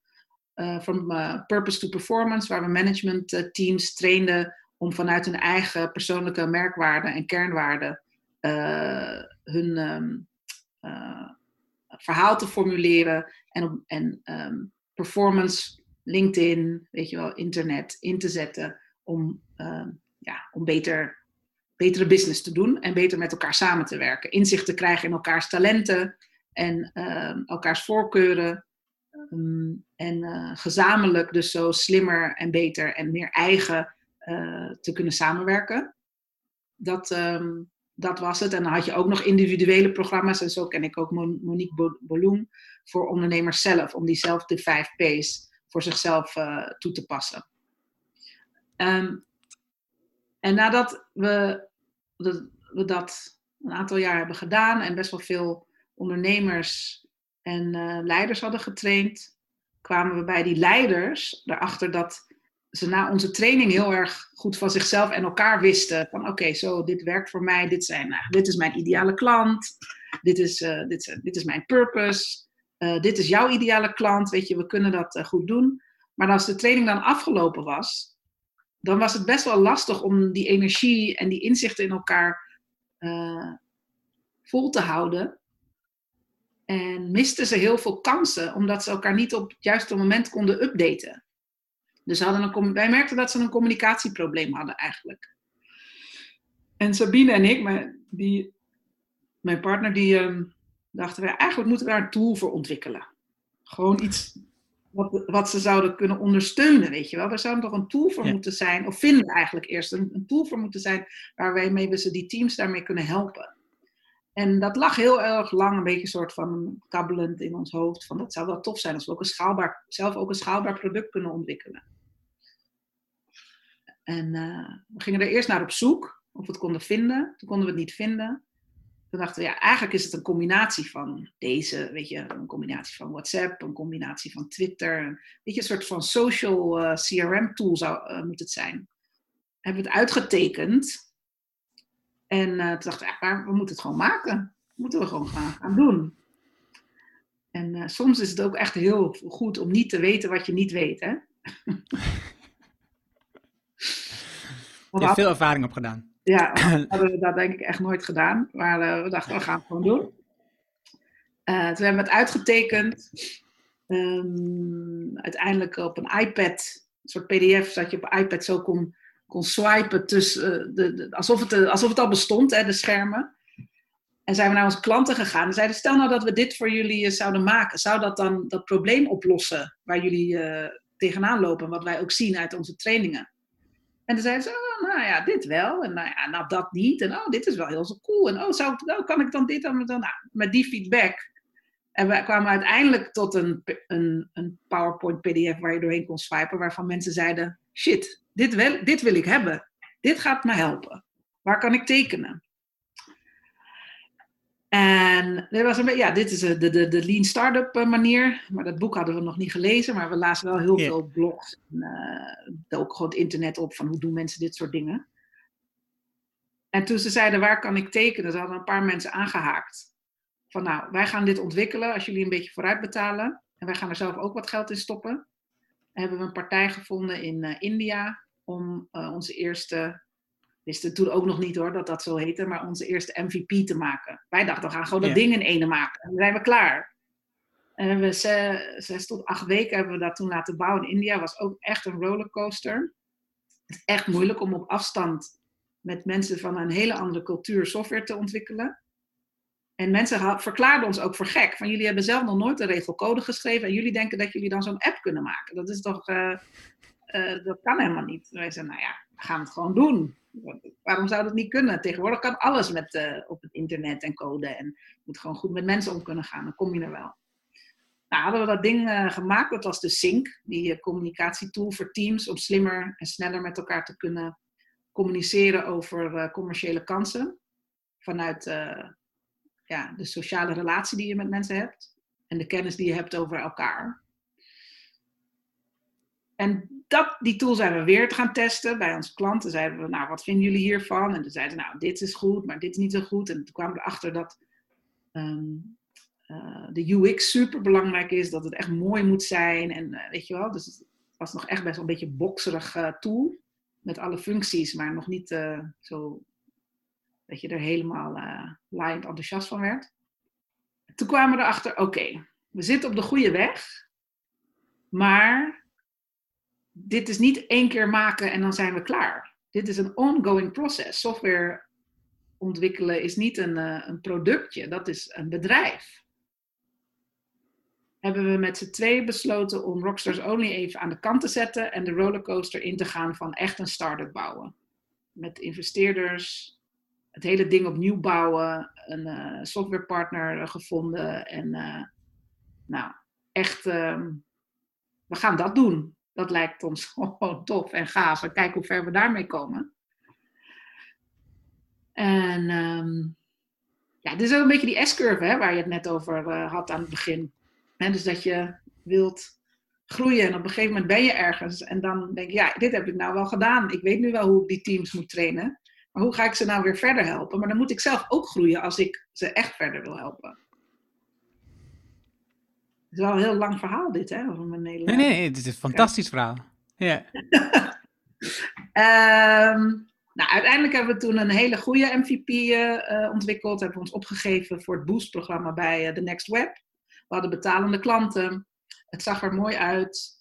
Uh, from Purpose to Performance, waar we management teams trainden om vanuit hun eigen persoonlijke merkwaarden en kernwaarden hun um, verhaal te formuleren en, en um, performance, LinkedIn, weet je wel, internet in te zetten om, ja, om beter betere business te doen en beter met elkaar samen te werken. Inzicht te krijgen in elkaars talenten en elkaars voorkeuren. En uh, gezamenlijk dus zo slimmer en beter en meer eigen uh, te kunnen samenwerken. Dat, um, dat was het. En dan had je ook nog individuele programma's. En zo ken ik ook Monique Boloum voor ondernemers zelf. Om diezelfde vijf P's voor zichzelf uh, toe te passen. Um, en nadat we, dat, we dat een aantal jaar hebben gedaan en best wel veel ondernemers en uh, leiders hadden getraind, kwamen we bij die leiders erachter dat ze na onze training heel erg goed van zichzelf en elkaar wisten. Van oké, zo, dit werkt voor mij, dit, zijn, nou, dit is mijn ideale klant, dit is, uh, dit, dit is mijn purpose, uh, dit is jouw ideale klant, weet je, we kunnen dat goed doen. Maar als de training dan afgelopen was, dan was het best wel lastig om die energie en die inzichten in elkaar vol te houden. En misten ze heel veel kansen, omdat ze elkaar niet op het juiste moment konden updaten. Dus hadden een, wij merkten dat ze een communicatieprobleem hadden eigenlijk. En Sabine en ik, mijn, die, mijn partner, die um, dachten wij, eigenlijk moeten we daar een tool voor ontwikkelen. Gewoon iets wat, wat ze zouden kunnen ondersteunen, weet je wel. Daar zou toch een tool voor ja. moeten zijn, of vinden we eigenlijk eerst een, een tool voor moeten zijn, waarmee we ze die teams daarmee kunnen helpen. En dat lag heel erg lang een beetje soort van kabbelend in ons hoofd. Van dat zou wel tof zijn als we ook een schaalbaar, zelf ook een schaalbaar product kunnen ontwikkelen. En uh, we gingen er eerst naar op zoek of we het konden vinden. Toen konden we het niet vinden. Toen dachten we, ja, eigenlijk is het een combinatie van deze, weet je, een combinatie van WhatsApp, een combinatie van Twitter. Een, weet je, een soort van social uh, CRM tool zou uh, moet het zijn. hebben we het uitgetekend. En uh, toen dacht ik, ja, we moeten het gewoon maken. moeten we gewoon gaan, gaan doen. En uh, soms is het ook echt heel goed om niet te weten wat je niet weet. Hè? [LAUGHS] je hebt veel ervaring opgedaan. Ja, [CLEARS THROAT] hadden we dat denk ik echt nooit gedaan. Maar uh, we dachten, we gaan het gewoon doen. Uh, toen hebben we het uitgetekend. Um, uiteindelijk op een iPad, een soort pdf, dat je op een iPad zo kon, kon swipen tussen, uh, de, alsof, het, alsof het al bestond, hè, de schermen. En zijn we naar onze klanten gegaan en zeiden, stel nou dat we dit voor jullie zouden maken. Zou dat dan dat probleem oplossen waar jullie tegenaan lopen, wat wij ook zien uit onze trainingen? En dan zeiden ze, oh, nou ja, dit wel. En nou ja, nou dat niet. En oh, dit is wel heel zo cool. En oh, zou, oh kan ik dan dit dan? nou, met die feedback. En we kwamen uiteindelijk tot een, een, een PowerPoint PDF waar je doorheen kon swipen. Waarvan mensen zeiden, shit, dit, wel, dit wil ik hebben. Dit gaat me helpen. Waar kan ik tekenen? En er was een, ja, dit is de, de, de Lean Startup eh, manier. Maar dat boek hadden we nog niet gelezen. Maar we lazen wel heel veel blogs. En, uh, ook gewoon het internet op van hoe doen mensen dit soort dingen. En toen ze zeiden, waar kan ik tekenen? Ze hadden een paar mensen aangehaakt. Van nou, wij gaan dit ontwikkelen als jullie een beetje vooruit betalen. En wij gaan er zelf ook wat geld in stoppen. En hebben we een partij gevonden in uh, India om onze eerste wisten toen ook nog niet hoor dat dat zo heette, maar onze eerste MVP te maken. Wij dachten, we gaan gewoon dat ding in ene maken. En dan zijn we klaar. En hebben we zes, tot acht weken hebben we dat toen laten bouwen in India. Was ook echt een rollercoaster. Het is echt moeilijk om op afstand met mensen van een hele andere cultuur software te ontwikkelen. En mensen verklaarden ons ook voor gek. Van jullie hebben zelf nog nooit een regelcode geschreven en jullie denken dat jullie dan zo'n app kunnen maken. Dat is toch, uh, uh, dat kan helemaal niet. Wij zeiden, nou ja, we gaan het gewoon doen. Waarom zou dat niet kunnen? Tegenwoordig kan alles met, uh, op het internet en code. En moet gewoon goed met mensen om kunnen gaan. Dan kom je er wel. Nou, hadden we dat ding gemaakt. Dat was de Sync, die communicatietool voor teams. Om slimmer en sneller met elkaar te kunnen communiceren over commerciële kansen. Vanuit ja, de sociale relatie die je met mensen hebt. En de kennis die je hebt over elkaar. En dat, die tool zijn we weer te gaan testen bij onze klanten. Zeiden we, nou, wat vinden jullie hiervan? En toen zeiden ze, nou, dit is goed, maar dit is niet zo goed. En toen kwamen we erachter dat um, uh, de UX super belangrijk is, dat het echt mooi moet zijn. En uh, weet je wel, dus het was nog echt best wel een beetje bokserig tool. Met alle functies, maar nog niet zo dat je er helemaal laaiend enthousiast van werd. Toen kwamen we erachter, oké, we zitten op de goede weg. Maar dit is niet één keer maken en dan zijn we klaar. Dit is een ongoing process. Software ontwikkelen is niet een, uh, een productje, dat is een bedrijf. Hebben we met z'n twee besloten om Rockstars Only even aan de kant te zetten en de rollercoaster in te gaan van echt een start-up bouwen. Met investeerders, het hele ding opnieuw bouwen, een uh, softwarepartner gevonden en uh, nou, echt, uh, we gaan dat doen dat lijkt ons [LAUGHS] gewoon tof en gaaf. En kijken hoe ver we daarmee komen. En um, ja, dit is ook een beetje die S-curve waar je het net over uh, had aan het begin. Dus dat je wilt groeien en op een gegeven moment ben je ergens. En dan denk je, ja, dit heb ik nou wel gedaan. Ik weet nu wel hoe ik die teams moet trainen. Maar hoe ga ik ze nou weer verder helpen? Maar dan moet ik zelf ook groeien als ik ze echt verder wil helpen. Het is wel een heel lang verhaal dit, hè, over mijn Nederland. Nee, nee, het is een fantastisch verhaal. Ja. um, [LAUGHS] nou, uiteindelijk hebben we toen een hele goede MVP uh, eh, ontwikkeld. Hebben we ons opgegeven voor het Boost-programma bij uh, The Next Web. We hadden betalende klanten. Het zag er mooi uit.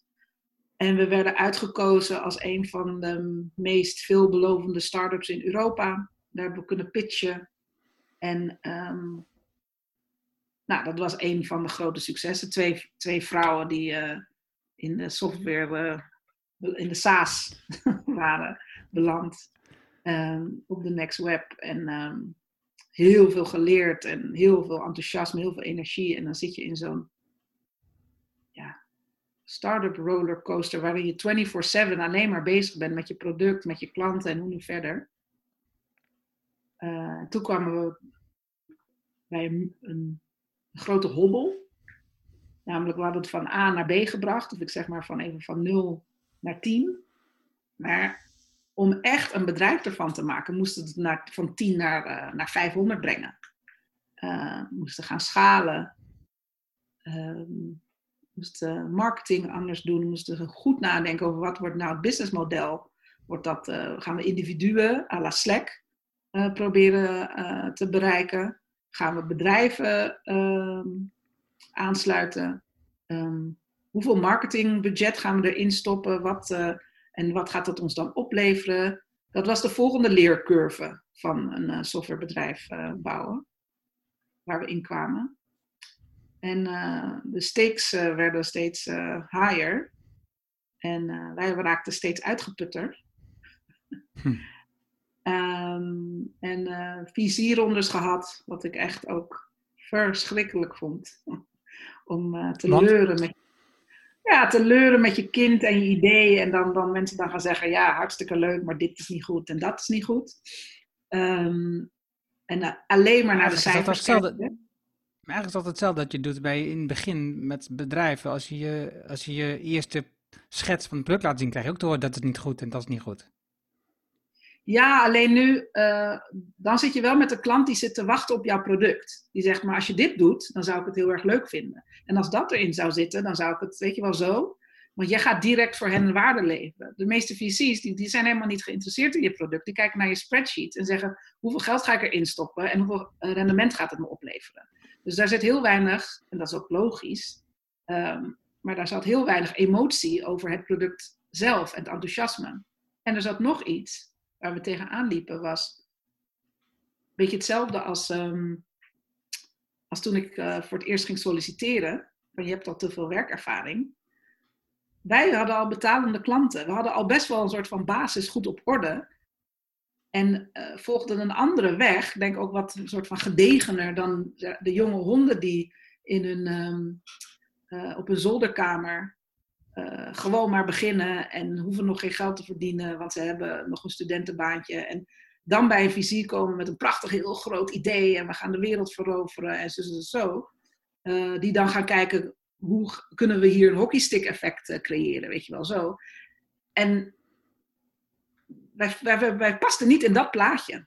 En we werden uitgekozen als een van de meest veelbelovende start-ups in Europa. Daar hebben we kunnen pitchen. En um, nou, dat was een van de grote successen. Twee, twee vrouwen die uh, in de software, uh, in de SaaS [LAUGHS] waren beland um, op de Next Web. En um, heel veel geleerd en heel veel enthousiasme, heel veel energie. En dan zit je in zo'n startup rollercoaster waarin je 24/7 alleen maar bezig bent met je product, met je klanten en hoe nu verder. Uh, toen kwamen we bij een, een grote hobbel. Namelijk, we hadden het van A naar B gebracht, of ik zeg maar van even van 0 naar 10. Maar om echt een bedrijf ervan te maken, moesten het naar, van 10 naar, uh, naar 500 brengen. Uh, moesten gaan schalen. Uh, moesten marketing anders doen. Moesten goed nadenken over wat wordt nou het businessmodel. Wordt dat, uh, gaan we individuen à la Slack proberen te bereiken? Gaan we bedrijven ehm, aansluiten? Um, hoeveel marketingbudget gaan we erin stoppen? Wat, en wat gaat dat ons dan opleveren? Dat was de volgende leercurve van een uh, softwarebedrijf uh, bouwen, waar we in kwamen. En uh, de stakes werden steeds higher. En wij raakten steeds uitgeputter. Hm. Um, en visierondes gehad, wat ik echt ook verschrikkelijk vond. Om te leuren met ja, te leuren met je kind en je ideeën. En dan, dan mensen dan gaan zeggen, ja, hartstikke leuk, maar dit is niet goed en dat is niet goed. Um, en uh, alleen maar naar de cijfers kijken. Maar eigenlijk is dat hetzelfde dat je doet bij in het begin met bedrijven. Als je je, als je, je eerste schets van het product laat zien, krijg je ook te horen dat het niet goed en dat is niet goed. Ja, alleen nu, uh, dan zit je wel met een klant die zit te wachten op jouw product. Die zegt, maar als je dit doet, dan zou ik het heel erg leuk vinden. En als dat erin zou zitten, dan zou ik het, weet je wel, zo. Want jij gaat direct voor hen waarde leveren. De meeste VC's, die, die zijn helemaal niet geïnteresseerd in je product. Die kijken naar je spreadsheet en zeggen, hoeveel geld ga ik erin stoppen en hoeveel eh, rendement gaat het me opleveren. Dus daar zit heel weinig, en dat is ook logisch, um, maar daar zat heel weinig emotie over het product zelf en het enthousiasme. En er zat nog iets, waar we tegenaan liepen was een beetje hetzelfde als, um, als toen ik uh, voor het eerst ging solliciteren. Want je hebt al te veel werkervaring. Wij hadden al betalende klanten. We hadden al best wel een soort van basis goed op orde. En uh, volgden een andere weg, denk ook wat een soort van gedegener dan de jonge honden die in hun, um, uh, op een zolderkamer uh, gewoon maar beginnen en hoeven nog geen geld te verdienen, want ze hebben nog een studentenbaantje. En dan bij een vizier komen met een prachtig, heel groot idee en we gaan de wereld veroveren en zo, zo, zo. Die dan gaan kijken, hoe kunnen we hier een hockeystick effect creëren, weet je wel zo. En wij, pasten niet in dat plaatje.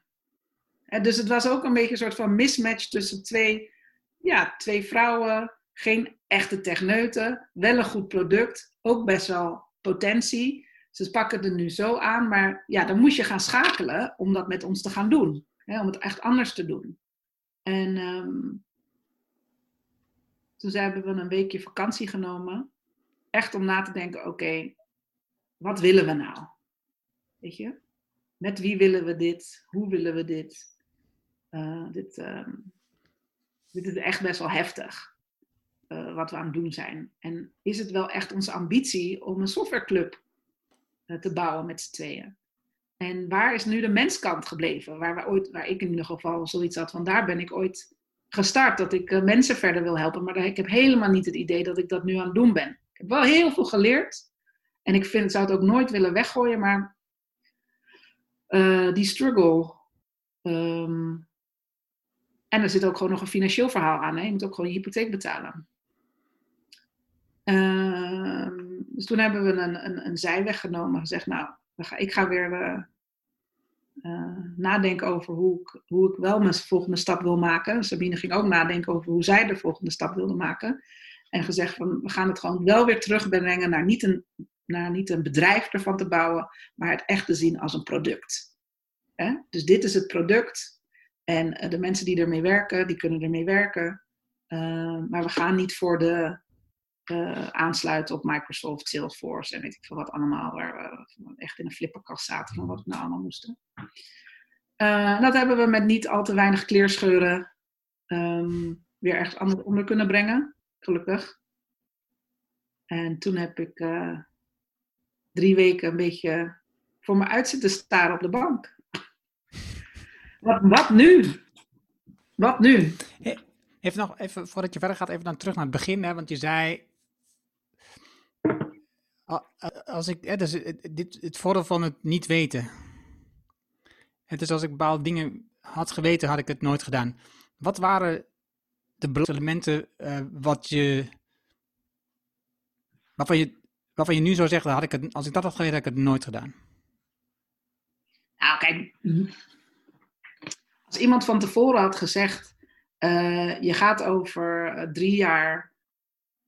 Dus het was ook een beetje een soort van mismatch tussen twee, ja, twee vrouwen, geen echte techneuten, wel een goed product, ook best wel potentie. Ze pakken het nu zo aan, maar ja, dan moest je gaan schakelen om dat met ons te gaan doen. Hè, om het echt anders te doen. En um, toen hebben we een weekje vakantie genomen. Echt om na te denken, oké, wat willen we nou? Met wie willen we dit? Hoe willen we dit? Dit, um, dit is echt best wel heftig uh, wat we aan het doen zijn. En is het wel echt onze ambitie om een softwareclub uh, te bouwen met z'n tweeën? En waar is nu de menskant gebleven? Waar, we ooit, waar ik in ieder geval zoiets had van daar ben ik ooit gestart. Dat ik mensen verder wil helpen. Maar ik heb helemaal niet het idee dat ik dat nu aan het doen ben. Ik heb wel heel veel geleerd. En ik vind, zou het ook nooit willen weggooien. Maar die struggle. Um, en er zit ook gewoon nog een financieel verhaal aan. Hè? Je moet ook gewoon je hypotheek betalen. Uh, dus toen hebben we een, een, een zijweg genomen. Gezegd, nou, ik ga weer uh, uh, nadenken over hoe ik, hoe ik wel mijn volgende stap wil maken. Sabine ging ook nadenken over hoe zij de volgende stap wilde maken. En gezegd van, we gaan het gewoon wel weer terugbrengen naar niet een, naar niet een bedrijf ervan te bouwen, maar het echt te zien als een product. Dus dit is het product. En eh, de mensen die ermee werken, die kunnen ermee werken. maar we gaan niet voor de uh, aansluiten op Microsoft, Salesforce en weet ik veel wat allemaal, waar we echt in een flipperkast zaten van wat we nou allemaal moesten. Dat hebben we met niet al te weinig kleerscheuren um, weer ergens anders onder kunnen brengen, gelukkig. En toen heb ik drie weken een beetje voor me uit zitten staren op de bank. wat, wat nu? Wat nu? Even nog, even voordat je verder gaat, even dan terug naar het begin. Hè, want je zei, als ik, hè, dus dit, het voordeel van het niet weten. Het is als ik bepaalde dingen had geweten, had ik het nooit gedaan. Wat waren de elementen uh, wat je, waarvan je, waarvan je nu zou zeggen, had ik het, als ik dat had geweten, had ik het nooit gedaan? Nou, kijk, als iemand van tevoren had gezegd, uh, je gaat over uh, drie jaar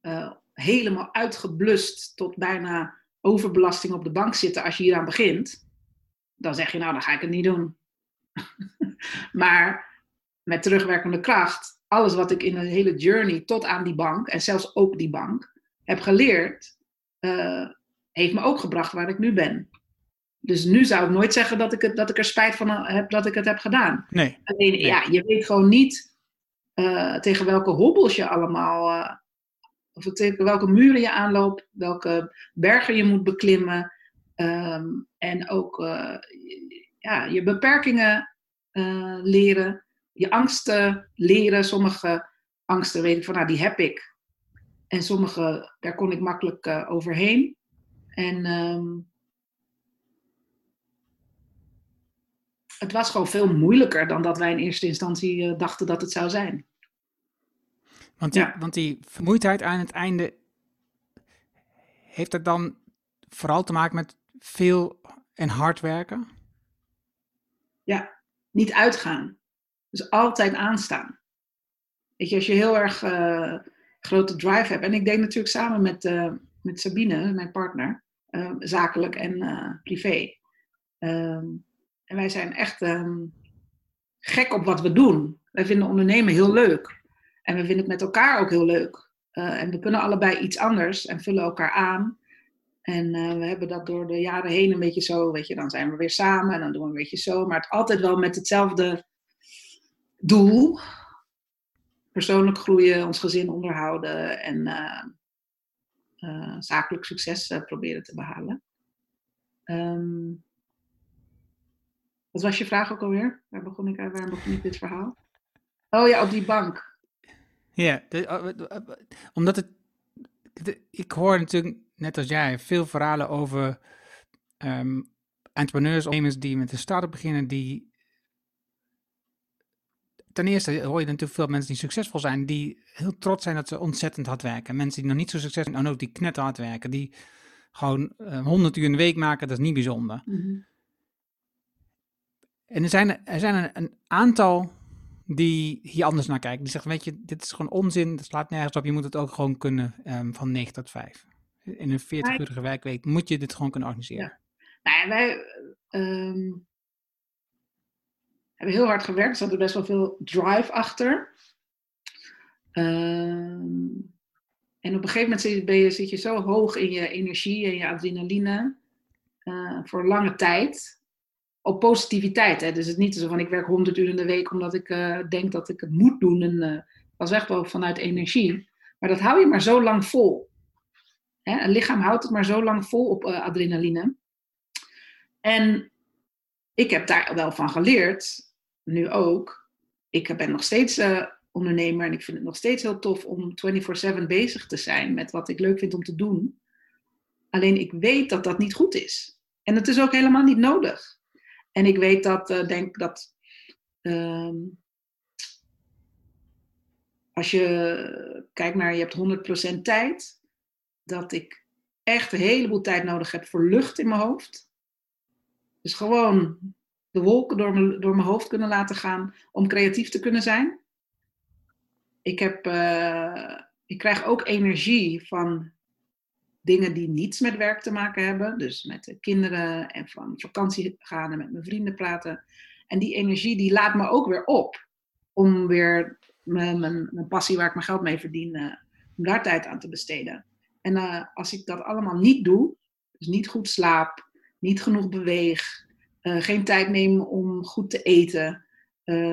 uh, helemaal uitgeblust tot bijna overbelasting op de bank zitten als je hieraan begint, dan zeg je nou, dan ga ik het niet doen. [LAUGHS] maar met terugwerkende kracht, alles wat ik in een hele journey tot aan die bank en zelfs ook die bank heb geleerd, heeft me ook gebracht waar ik nu ben. Dus nu zou ik nooit zeggen dat ik, het, dat ik er spijt van heb dat ik het heb gedaan. Nee. Alleen, ja, je weet gewoon niet uh, tegen welke hobbels je allemaal, uh, of tegen welke muren je aanloopt, welke bergen je moet beklimmen. Um, en ook uh, ja, je beperkingen leren, je angsten leren. Sommige angsten weet ik van, nou, die heb ik. En sommige, daar kon ik makkelijk overheen. En um, het was gewoon veel moeilijker dan dat wij in eerste instantie uh, dachten dat het zou zijn. Want die, ja. want die vermoeidheid aan het einde, heeft dat dan vooral te maken met veel en hard werken? Ja, niet uitgaan. Dus altijd aanstaan. Weet je, als je heel erg uh, grote drive hebt. En ik deed natuurlijk samen met, uh, met Sabine, mijn partner, zakelijk en privé. Um, en wij zijn echt um, gek op wat we doen. Wij vinden ondernemen heel leuk. En we vinden het met elkaar ook heel leuk. En we kunnen allebei iets anders en vullen elkaar aan. En we hebben dat door de jaren heen een beetje zo, weet je, dan zijn we weer samen en dan doen we een beetje zo. Maar het altijd wel met hetzelfde doel. Persoonlijk groeien, ons gezin onderhouden en uh, zakelijk succes proberen te behalen. Um, wat was je vraag ook alweer? Waar begon ik, waar begon ik dit verhaal? Oh ja, op die bank. Ja, de, omdat het. Ik hoor natuurlijk, net als jij, veel verhalen over um, entrepreneurs, ondernemers die met een start-up beginnen, die. Ten eerste hoor je natuurlijk veel mensen die succesvol zijn, die heel trots zijn dat ze ontzettend hard werken. Mensen die nog niet zo succesvol zijn, en ook die knetterhard werken, die gewoon uh, 100 uur in de week maken, dat is niet bijzonder. Mm -hmm. En er zijn, er zijn een, een, aantal die hier anders naar kijken. Die zeggen, weet je, dit is gewoon onzin, dat slaat nergens op. Je moet het ook gewoon kunnen um, van 9 tot 5. In een 40-urige werkweek moet je dit gewoon kunnen organiseren. Ja. Nou ja, wij um, hebben heel hard gewerkt. Er zat er best wel veel drive achter. Um, en op een gegeven moment zit, je, zo hoog in je energie en je adrenaline uh, voor lange tijd op positiviteit. Hè? Dus het is niet zo van ik werk 100 uur in de week omdat ik uh, denk dat ik het moet doen. En uh, dat is echt wel vanuit energie. Maar dat hou je maar zo lang vol. Hè? Een lichaam houdt het maar zo lang vol op adrenaline. En ik heb daar wel van geleerd, nu ook. Ik ben nog steeds ondernemer en ik vind het nog steeds heel tof om 24/7 bezig te zijn met wat ik leuk vind om te doen. Alleen ik weet dat dat niet goed is. En het is ook helemaal niet nodig. En ik weet dat, uh, denk dat um, als je kijkt naar je hebt 100% tijd, dat ik echt een heleboel tijd nodig heb voor lucht in mijn hoofd. Dus gewoon de wolken door mijn, door mijn hoofd kunnen laten gaan om creatief te kunnen zijn. Ik, heb, uh, ik krijg ook energie van dingen die niets met werk te maken hebben. Dus met de kinderen en van vakantie gaan en met mijn vrienden praten. En die energie die laat me ook weer op. Om weer mijn, mijn, mijn passie waar ik mijn geld mee verdien, uh, om daar tijd aan te besteden. En uh, als ik dat allemaal niet doe, dus niet goed slaap, niet genoeg beweeg, uh, geen tijd neem om goed te eten,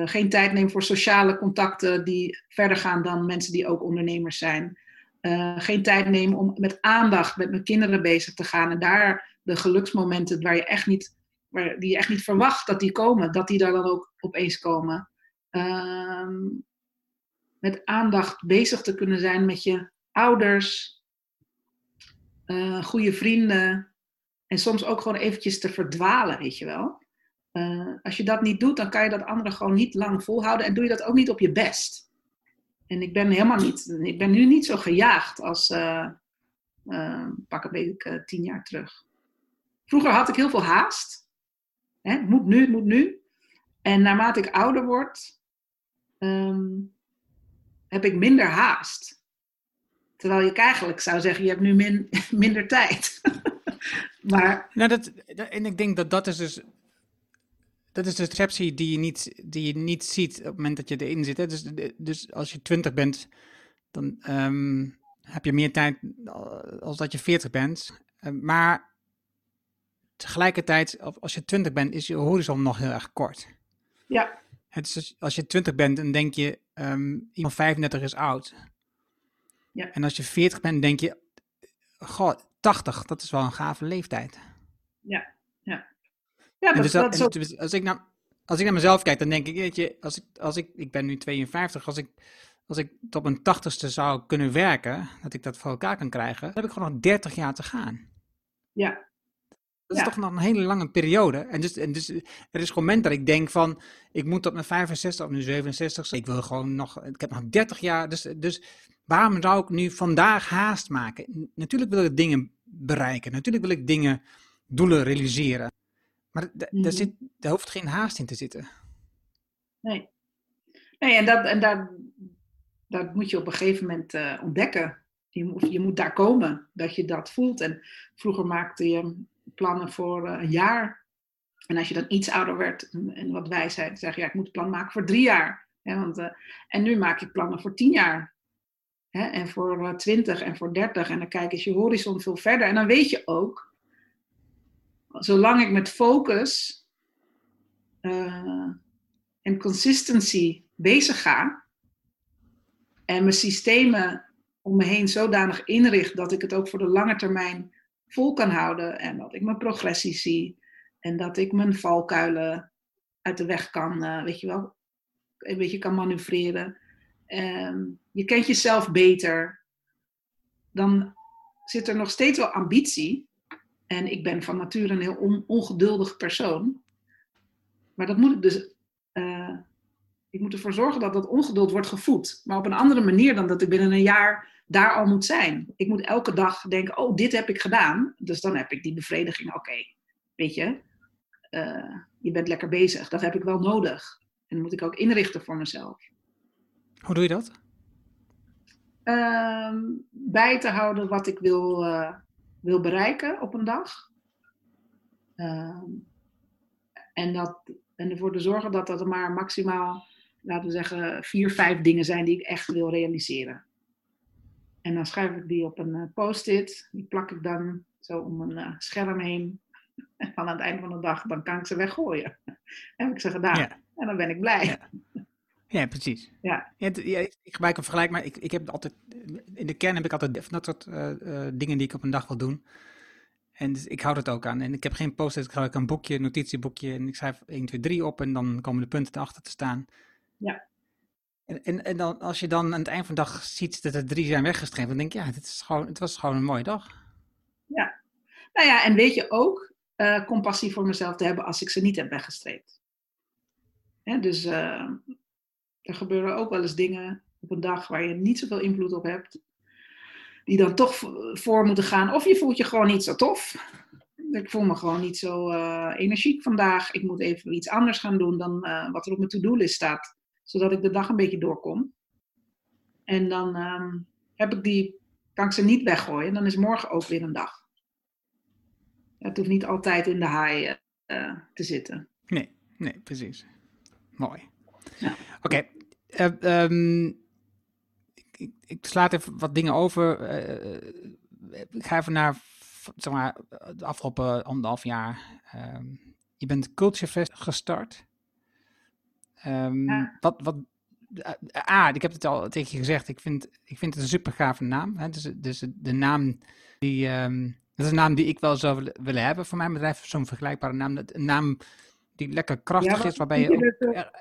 geen tijd neem voor sociale contacten die verder gaan dan mensen die ook ondernemers zijn. Uh, geen tijd nemen om met aandacht met mijn kinderen bezig te gaan. En daar de geluksmomenten waar je echt niet, waar, die je echt niet verwacht dat die komen, dat die daar dan ook opeens komen. Uh, met aandacht bezig te kunnen zijn met je ouders, goede vrienden. En soms ook gewoon eventjes te verdwalen, weet je wel. Uh, als je dat niet doet, dan kan je dat andere gewoon niet lang volhouden. En doe je dat ook niet op je best. En ik ben helemaal niet, ik ben nu niet zo gejaagd als uh, uh, pak een beetje tien jaar terug. Vroeger had ik heel veel haast. Hè, moet nu, moet nu. En naarmate ik ouder word, ehm, heb ik minder haast. Terwijl je eigenlijk zou zeggen, je hebt nu min, [LAUGHS] minder tijd. [LAUGHS] maar... Nou, dat, en ik denk dat dat is dus... Dat is de perceptie die je niet, die je niet ziet op het moment dat je erin zit. Hè? Dus, dus als je twintig bent, dan ehm, heb je meer tijd als dat je 40 bent. Uh, maar tegelijkertijd, als je 20 bent, is je horizon nog heel erg kort. Ja. Het is dus, als je 20 bent, dan denk je, um, iemand 35 is oud. Ja. En als je 40 bent, denk je, goh, 80, dat is wel een gave leeftijd. Ja, ja. Ja, dat, dus dat, dat zo... dus als, ik naar, als ik naar mezelf kijk, dan denk ik, weet je, als ik, als ik, ik ben nu 52, als ik, als ik tot mijn tachtigste zou kunnen werken, dat ik dat voor elkaar kan krijgen, dan heb ik gewoon nog 30 jaar te gaan. Ja, dat is toch nog een hele lange periode. En dus, en dus er is een moment dat ik denk van, ik moet tot mijn 65 of nu 67, ik wil gewoon nog, ik heb nog 30 jaar, dus, dus waarom zou ik nu vandaag haast maken? Natuurlijk wil ik dingen bereiken, natuurlijk wil ik dingen, doelen realiseren. Maar Mhm. daar, zit, daar hoeft geen haast in te zitten. Nee. Nee, en, dat, en daar, dat moet je op een gegeven moment uh, ontdekken. Je moet, je moet daar komen, dat je dat voelt. En vroeger maakte je plannen voor uh, een jaar. En als je dan iets ouder werd, en, en wat wij zeiden, zeg je, ja, ik moet een plan maken voor drie jaar. Want, uh, en nu maak je plannen voor tien jaar. Hè, en voor twintig en voor dertig. En dan kijk je je horizon veel verder. En dan weet je ook, zolang ik met focus uh, en consistency bezig ga. En mijn systemen om me heen zodanig inricht dat ik het ook voor de lange termijn vol kan houden. En dat ik mijn progressie zie. En dat ik mijn valkuilen uit de weg kan, uh, weet je wel, een beetje kan manoeuvreren. En je kent jezelf beter. Dan zit er nog steeds wel ambitie. En ik ben van nature een heel on ongeduldig persoon. Maar dat moet ik dus. Uh, ik moet ervoor zorgen dat dat ongeduld wordt gevoed. Maar op een andere manier dan dat ik binnen een jaar daar al moet zijn. Ik moet elke dag denken: oh, dit heb ik gedaan. Dus dan heb ik die bevrediging. Oké, weet je, uh, je bent lekker bezig. Dat heb ik wel nodig. En dat moet ik ook inrichten voor mezelf. Hoe doe je dat? Uh, bij te houden wat ik wil, uh, wil bereiken op een dag. Ehm, en, dat, en ervoor te zorgen dat er maar maximaal, laten we zeggen, vier, vijf dingen zijn die ik echt wil realiseren. En dan schrijf ik die op een uh, post-it. Die plak ik dan zo om een uh, scherm heen. [LAUGHS] En aan het einde van de dag, dan kan ik ze weggooien. [LAUGHS] heb ik ze gedaan. Ja. En dan ben ik blij. Ja. Ja, precies. Ja. ja, ik gebruik een vergelijk, maar ik, ik heb altijd, in de kern heb ik altijd dat soort uh, uh, dingen die ik op een dag wil doen. En dus ik hou het ook aan. En ik heb geen post-it, ik gebruik een boekje, een notitieboekje. En ik schrijf 1, 2, 3 op en dan komen de punten erachter te staan. Ja. En, en, en dan, als je dan aan het eind van de dag ziet dat er drie zijn weggestreept, dan denk je, ja, dit is gewoon, het was gewoon een mooie dag. Ja. Nou ja, en weet je ook, uh, compassie voor mezelf te hebben als ik ze niet heb weggestreept. Hè, dus uh, er gebeuren ook wel eens dingen op een dag waar je niet zoveel invloed op hebt, die dan toch voor moeten gaan. Of je voelt je gewoon niet zo tof. Ik voel me gewoon niet zo uh, energiek vandaag. Ik moet even iets anders gaan doen dan uh, wat er op mijn to-do-list staat, zodat ik de dag een beetje doorkom. En dan um, heb ik die, kan ik ze niet weggooien. Dan is morgen ook weer een dag. Het hoeft niet altijd in de haai uh, te zitten. Nee, nee, precies. Mooi. Ja. Oké. Okay. Uh, um, ik, ik, ik, sla even wat dingen over. Uh, ik ga even naar zeg maar, de afgelopen anderhalf jaar. Um, je bent Culture Fest gestart. Um, ja. Wat, wat, ah, ik heb het al tegen je gezegd. Ik vind, ik vind het een super gave naam. Hè? Dus, dus de naam die. dat is een naam die ik wel zou willen, willen hebben voor mijn bedrijf. Zo'n vergelijkbare naam. Een naam die lekker krachtig ja, is, waarbij je. Ook, er,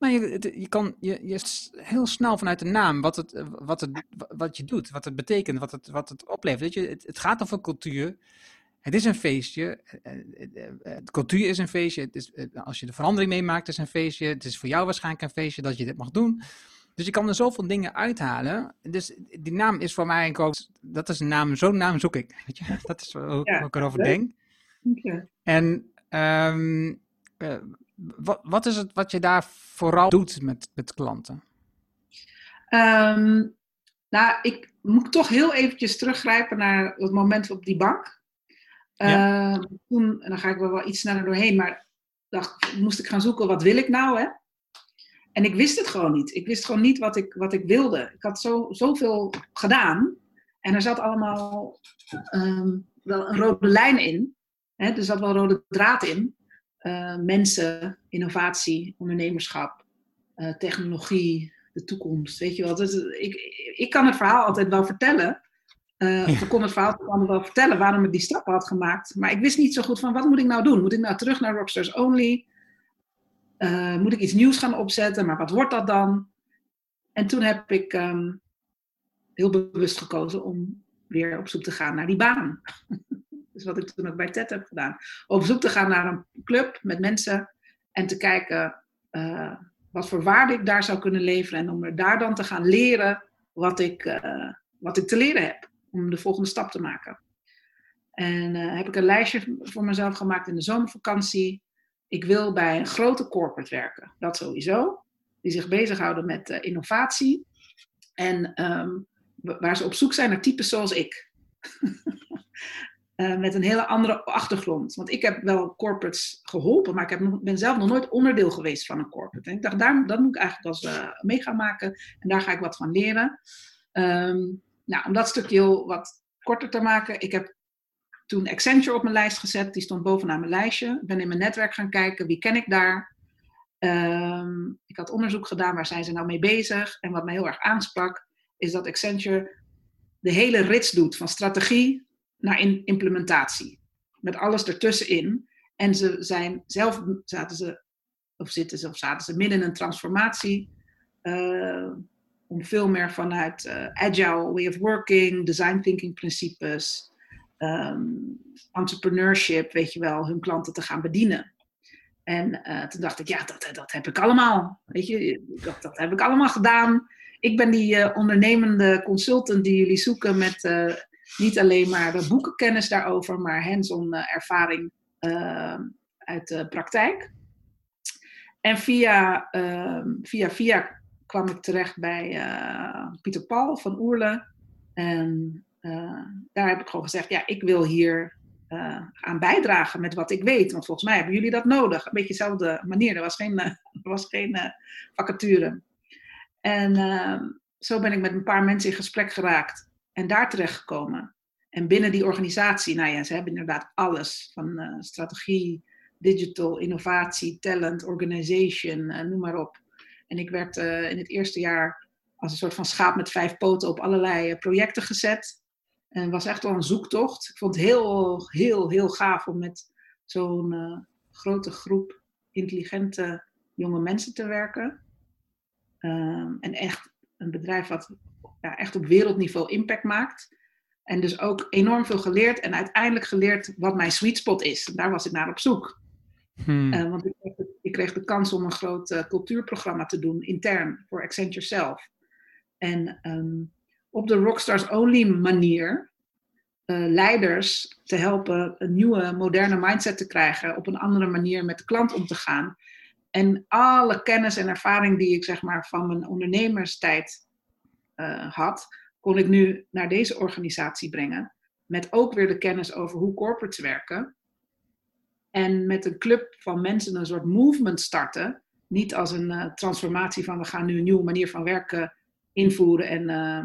nou, je, je kan je, je heel snel vanuit de naam wat, het, wat, het, wat je doet, wat het betekent, wat het, wat het oplevert. Weet je, het, het gaat over cultuur. Het is een feestje. Cultuur is een feestje. Het is, als je de verandering meemaakt, is een feestje. Het is voor jou waarschijnlijk een feestje dat je dit mag doen. Dus je kan er zoveel dingen uithalen. Dus die naam is voor mij eigenlijk ook, dat is een naam, zo'n naam zoek ik. Weet je? [LAUGHS] Dat is hoe ja, ik erover leuk. denk. Okay. En Ehm, eh, wat, wat is het wat je daar vooral doet met, met klanten? Ehm, nou, ik moet toch heel eventjes teruggrijpen naar het moment op die bank. Ja. Ehm, toen, en dan ga ik wel, wel iets sneller doorheen, maar dacht, moest ik gaan zoeken, wat wil ik nou? Hè? En ik wist het gewoon niet. Ik wist gewoon niet wat ik, wat ik wilde. Ik had zo, zoveel gedaan. En er zat allemaal ehm, wel een rode lijn in. Hè? Er zat wel een rode draad in. Eh, mensen, innovatie, ondernemerschap, eh, technologie, de toekomst. Weet je wel, dus, ik, ik kan het verhaal altijd wel vertellen. Uh, ja. Ik kon het verhaal wel vertellen waarom ik die stappen had gemaakt. Maar ik wist niet zo goed van wat moet ik nou doen? Moet ik nou terug naar Rockstars Only? Uh, moet ik iets nieuws gaan opzetten? Maar wat wordt dat dan? En toen heb ik um, heel bewust gekozen om weer op zoek te gaan naar die baan. [LAUGHS] dus wat ik toen ook bij TED heb gedaan. Op zoek te gaan naar een club met mensen en te kijken uh, wat voor waarde ik daar zou kunnen leveren. En om er daar dan te gaan leren wat ik, uh, wat ik te leren heb. Om de volgende stap te maken. En uh, heb ik een lijstje voor mezelf gemaakt in de zomervakantie. Ik wil bij een grote corporate werken. Dat sowieso. Die zich bezighouden met innovatie. En um, waar ze op zoek zijn naar types zoals ik. [LAUGHS] uh, met een hele andere achtergrond. Want ik heb wel corporates geholpen, maar ik heb, ben zelf nog nooit onderdeel geweest van een corporate. En ik dacht, daar, dat moet ik eigenlijk als uh, mee gaan maken. En daar ga ik wat van leren. Um, nou, om dat stukje heel wat korter te maken. Ik heb toen Accenture op mijn lijst gezet. Die stond bovenaan mijn lijstje. Ik ben in mijn netwerk gaan kijken. Wie ken ik daar? Um, ik had onderzoek gedaan. Waar zijn ze nou mee bezig? En wat mij heel erg aansprak, is dat Accenture de hele rits doet. Van strategie naar in implementatie. Met alles ertussenin. En ze zijn zelf, zaten ze, of zitten ze, of zaten ze midden in een transformatie. Uh, om veel meer vanuit uh, agile way of working, design thinking principes, um, entrepreneurship, weet je wel, hun klanten te gaan bedienen. En uh, toen dacht ik, ja, dat, dat heb ik allemaal. Weet je, dat, dat heb ik allemaal gedaan. Ik ben die ondernemende consultant die jullie zoeken met niet alleen maar de boekenkennis daarover, maar hands-on ervaring uit de praktijk. En via, via, via kwam ik terecht bij uh, Pieter Paul van Oerle. En daar heb ik gewoon gezegd, ja, ik wil hier uh, aan bijdragen met wat ik weet. Want volgens mij hebben jullie dat nodig. Een beetje dezelfde manier. Er was geen, [LAUGHS] was geen vacature. En ehm, zo ben ik met een paar mensen in gesprek geraakt. En daar terecht gekomen. En binnen die organisatie, nou ja, ze hebben inderdaad alles. Van strategie, digital, innovatie, talent, organization, noem maar op. En ik werd uh, in het eerste jaar als een soort van schaap met vijf poten op allerlei projecten gezet. En was echt wel een zoektocht. Ik vond het heel, heel, heel gaaf om met zo'n grote groep intelligente jonge mensen te werken. Um, en echt een bedrijf wat ja, echt op wereldniveau impact maakt. En dus ook enorm veel geleerd en uiteindelijk geleerd wat mijn sweet spot is. En daar was ik naar op zoek. Hmm. Uh, want ik kreeg, de, ik kreeg, de, kans om een groot uh, cultuurprogramma te doen, intern, voor Accenture zelf. En um, op de Rockstars Only manier uh, leiders te helpen een nieuwe, moderne mindset te krijgen, op een andere manier met de klant om te gaan. En alle kennis en ervaring die ik zeg maar van mijn ondernemerstijd had, kon ik nu naar deze organisatie brengen. Met ook weer de kennis over hoe corporates werken en met een club van mensen een soort movement starten. Niet als een uh, transformatie van we gaan nu een nieuwe manier van werken invoeren en uh,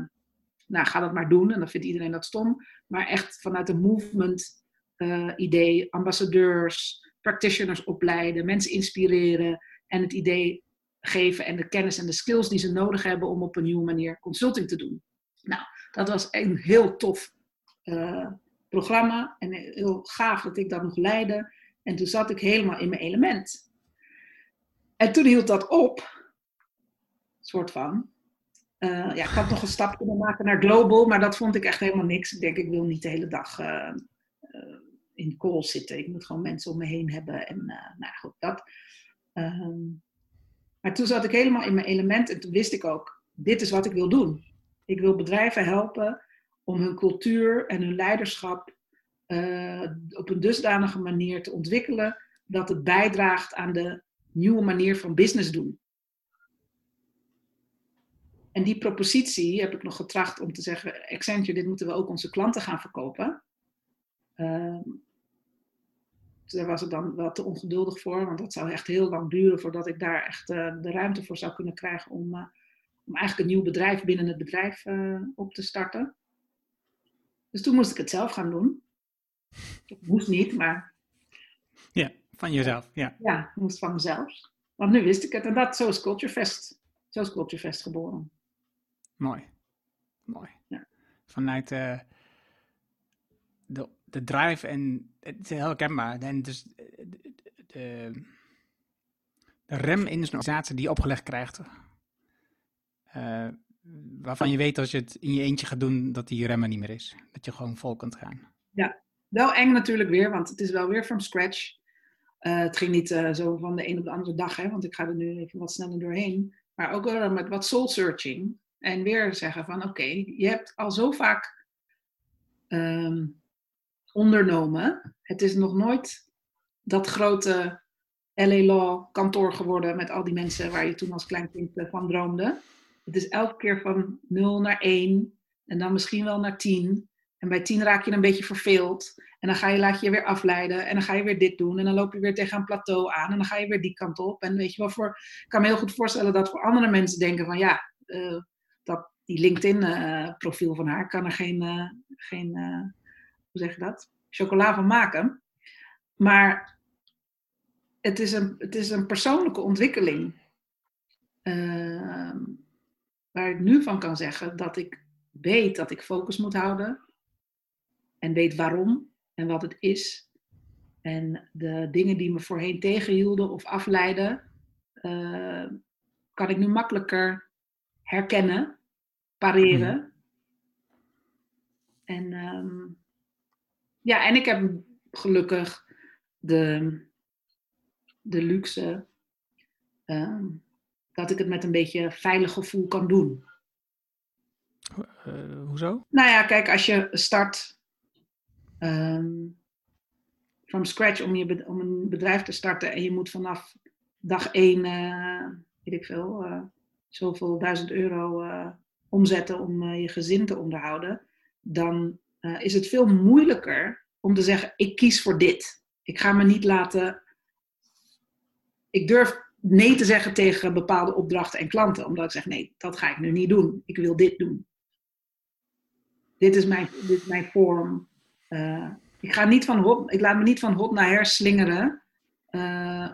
nou ga dat maar doen. En dan vindt iedereen dat stom. Maar echt vanuit een movement uh, idee, ambassadeurs, practitioners opleiden, mensen inspireren en het idee geven en de kennis en de skills die ze nodig hebben om op een nieuwe manier consulting te doen. Nou, dat was een heel tof programma en heel gaaf dat ik dat nog leidde. En toen zat ik helemaal in mijn element. En toen hield dat op, soort van. Uh, ja, ik had nog een stap kunnen maken naar global, maar dat vond ik echt helemaal niks. Ik denk, ik wil niet de hele dag uh, in calls zitten. Ik moet gewoon mensen om me heen hebben. En nou goed, dat. Um, maar toen zat ik helemaal in mijn element en toen wist ik ook, dit is wat ik wil doen. Ik wil bedrijven helpen om hun cultuur en hun leiderschap uh, op een dusdanige manier te ontwikkelen dat het bijdraagt aan de nieuwe manier van business doen. En die propositie heb ik nog getracht om te zeggen: Accenture, dit moeten we ook onze klanten gaan verkopen. Uh, daar was ik dan wel te ongeduldig voor, want dat zou echt heel lang duren voordat ik daar echt uh, de ruimte voor zou kunnen krijgen om, uh, om eigenlijk een nieuw bedrijf binnen het bedrijf uh, op te starten. Dus toen moest ik het zelf gaan doen. Ik moest niet, maar. Ja, van jezelf, ja. Ja, moest van mezelf. Want nu wist ik het en dat, zo is Culturefest. Zo is Culturefest geboren. Mooi. Mooi. Ja. Vanuit de, de drive en het is heel herkenbaar. En dus de, de, de rem in organisatie die je opgelegd krijgt. Uh, waarvan je weet als je het in je eentje gaat doen, dat die remmen niet meer is. Dat je gewoon vol kunt gaan. Ja, wel eng natuurlijk weer, want het is wel weer from scratch. Uh, het ging niet zo van de een op de andere dag, hè, want ik ga er nu even wat sneller doorheen. Maar ook wel met wat soul searching. En weer zeggen van oké, je hebt al zo vaak um, ondernomen. Het is nog nooit dat grote LA Law kantoor geworden met al die mensen waar je toen als klein kind van droomde. Het is elke keer van 0 naar 1 en dan misschien wel naar 10. En bij 10 raak je een beetje verveeld. En dan ga je, laat je weer afleiden. En dan ga je weer dit doen. En dan loop je weer tegen een plateau aan. En dan ga je weer die kant op. En weet je wel, voor, ik kan me heel goed voorstellen dat voor andere mensen denken van ja, uh, dat, die LinkedIn-profiel uh, van haar kan er geen, geen hoe zeg je dat, chocola van maken. Maar het is een, het is een persoonlijke ontwikkeling. Ehm, waar ik nu van kan zeggen dat ik weet dat ik focus moet houden. En weet waarom en wat het is. En de dingen die me voorheen tegenhielden of afleiden, uh, kan ik nu makkelijker herkennen, pareren. Mm. En um, ja, en ik heb gelukkig de, de luxe um, dat ik het met een beetje veilig gevoel kan doen. Uh, hoezo? Nou ja, kijk, als je start um, from scratch om, je, om een bedrijf te starten en je moet vanaf dag één, uh, weet ik veel, uh, zoveel duizend euro omzetten om je gezin te onderhouden, dan is het veel moeilijker om te zeggen: ik kies voor dit. Ik ga me niet laten. Ik durf nee te zeggen tegen bepaalde opdrachten en klanten, omdat ik zeg: nee, dat ga ik nu niet doen. Ik wil dit doen. Dit is mijn, dit is mijn vorm. Uh, ik, ga niet van hot, ik laat me niet van hot naar her slingeren uh,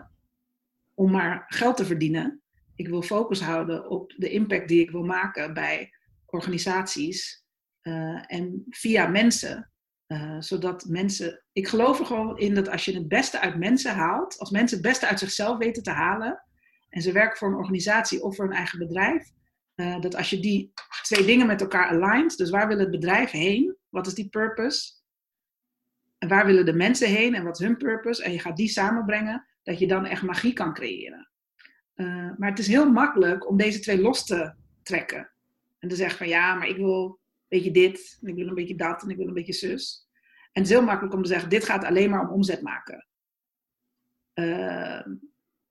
om maar geld te verdienen. Ik wil focus houden op de impact die ik wil maken bij organisaties uh, en via mensen. zodat mensen. Ik geloof er gewoon in dat als je het beste uit mensen haalt, als mensen het beste uit zichzelf weten te halen, en ze werken voor een organisatie of voor een eigen bedrijf, uh, dat als je die twee dingen met elkaar alignt, dus waar wil het bedrijf heen? Wat is die purpose? En waar willen de mensen heen en wat is hun purpose? En je gaat die samenbrengen, dat je dan echt magie kan creëren. Maar het is heel makkelijk om deze twee los te trekken. En te zeggen van ja, maar ik wil beetje dit, en ik wil een beetje dat, en ik wil een beetje zus. En het is heel makkelijk om te zeggen, dit gaat alleen maar om omzet maken. Uh,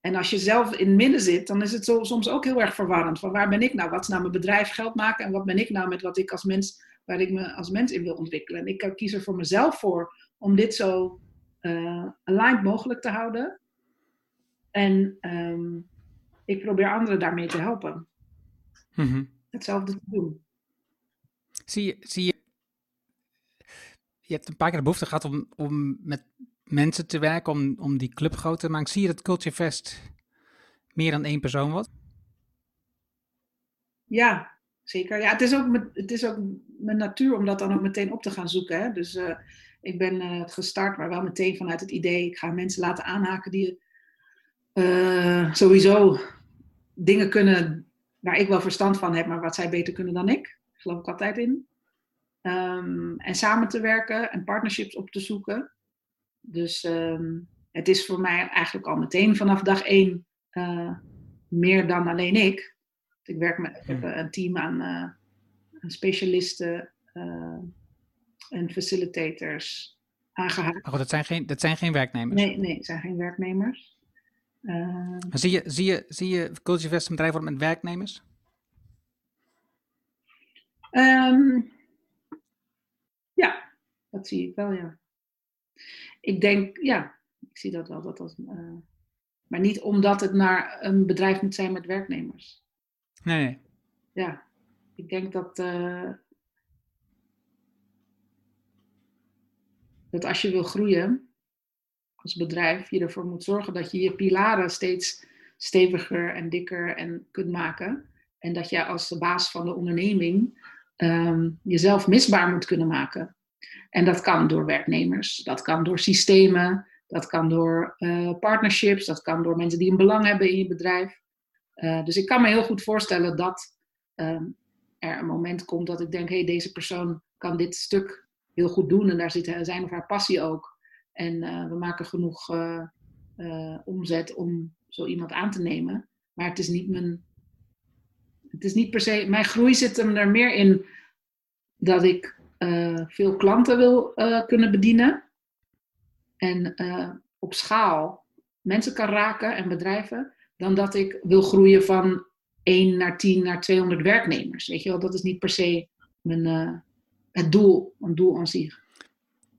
en als je zelf in het midden zit, dan is het zo, soms ook heel erg verwarrend. Van waar ben ik nou? Wat is nou mijn bedrijf geld maken? En wat ben ik nou met wat ik als mens, waar ik me als mens in wil ontwikkelen? En ik kies er voor mezelf voor om dit zo uh, aligned mogelijk te houden. En um, ik probeer anderen daarmee te helpen. Mm-hmm. Hetzelfde te doen. Zie je, zie je, je hebt een paar keer de behoefte gehad om, om met mensen te werken om, om die club groot te maken. Zie je dat Culture Fest meer dan één persoon wordt? Ja, zeker. Ja, het is ook, met, het is ook mijn natuur om dat dan ook meteen op te gaan zoeken. Hè? Dus uh, ik ben uh, gestart, maar wel meteen vanuit het idee, ik ga mensen laten aanhaken die uh, sowieso dingen kunnen waar ik wel verstand van heb, maar wat zij beter kunnen dan ik. Geloof ik altijd in. Um, en samen te werken en partnerships op te zoeken. Dus um, het is voor mij eigenlijk al meteen vanaf dag één uh, meer dan alleen ik. Ik werk met ik heb een team aan, uh, specialisten uh, en facilitators aangehaakt. Maar goed, dat zijn geen, dat zijn geen werknemers. Nee, nee, het zijn geen werknemers. Uh, Maar zie je, zie je, zie je bedrijf worden met werknemers? Ehm, ja, dat zie ik wel, ja. Ik denk, ja, ik zie dat wel. Dat dat, uh, maar niet omdat het naar een bedrijf moet zijn met werknemers. Nee, nee. Ja, ik denk dat, uh, dat als je wil groeien als bedrijf, je ervoor moet zorgen dat je je pilaren steeds steviger en dikker en kunt maken. En dat je als de baas van de onderneming um, jezelf misbaar moet kunnen maken. En dat kan door werknemers, dat kan door systemen, dat kan door uh, partnerships, dat kan door mensen die een belang hebben in je bedrijf. Uh, dus ik kan me heel goed voorstellen dat um, er een moment komt dat ik denk, hé, hey, deze persoon kan dit stuk heel goed doen en daar zit zijn of haar passie ook. En uh, we maken genoeg omzet om zo iemand aan te nemen. Maar het is niet mijn. Het is niet per se. Mijn groei zit hem er meer in dat ik uh, veel klanten wil uh, kunnen bedienen. En uh, op schaal mensen kan raken en bedrijven. Dan dat ik wil groeien van 1 naar 10 naar 200 werknemers. Weet je wel, dat is niet per se mijn, het doel, een doel aan zich.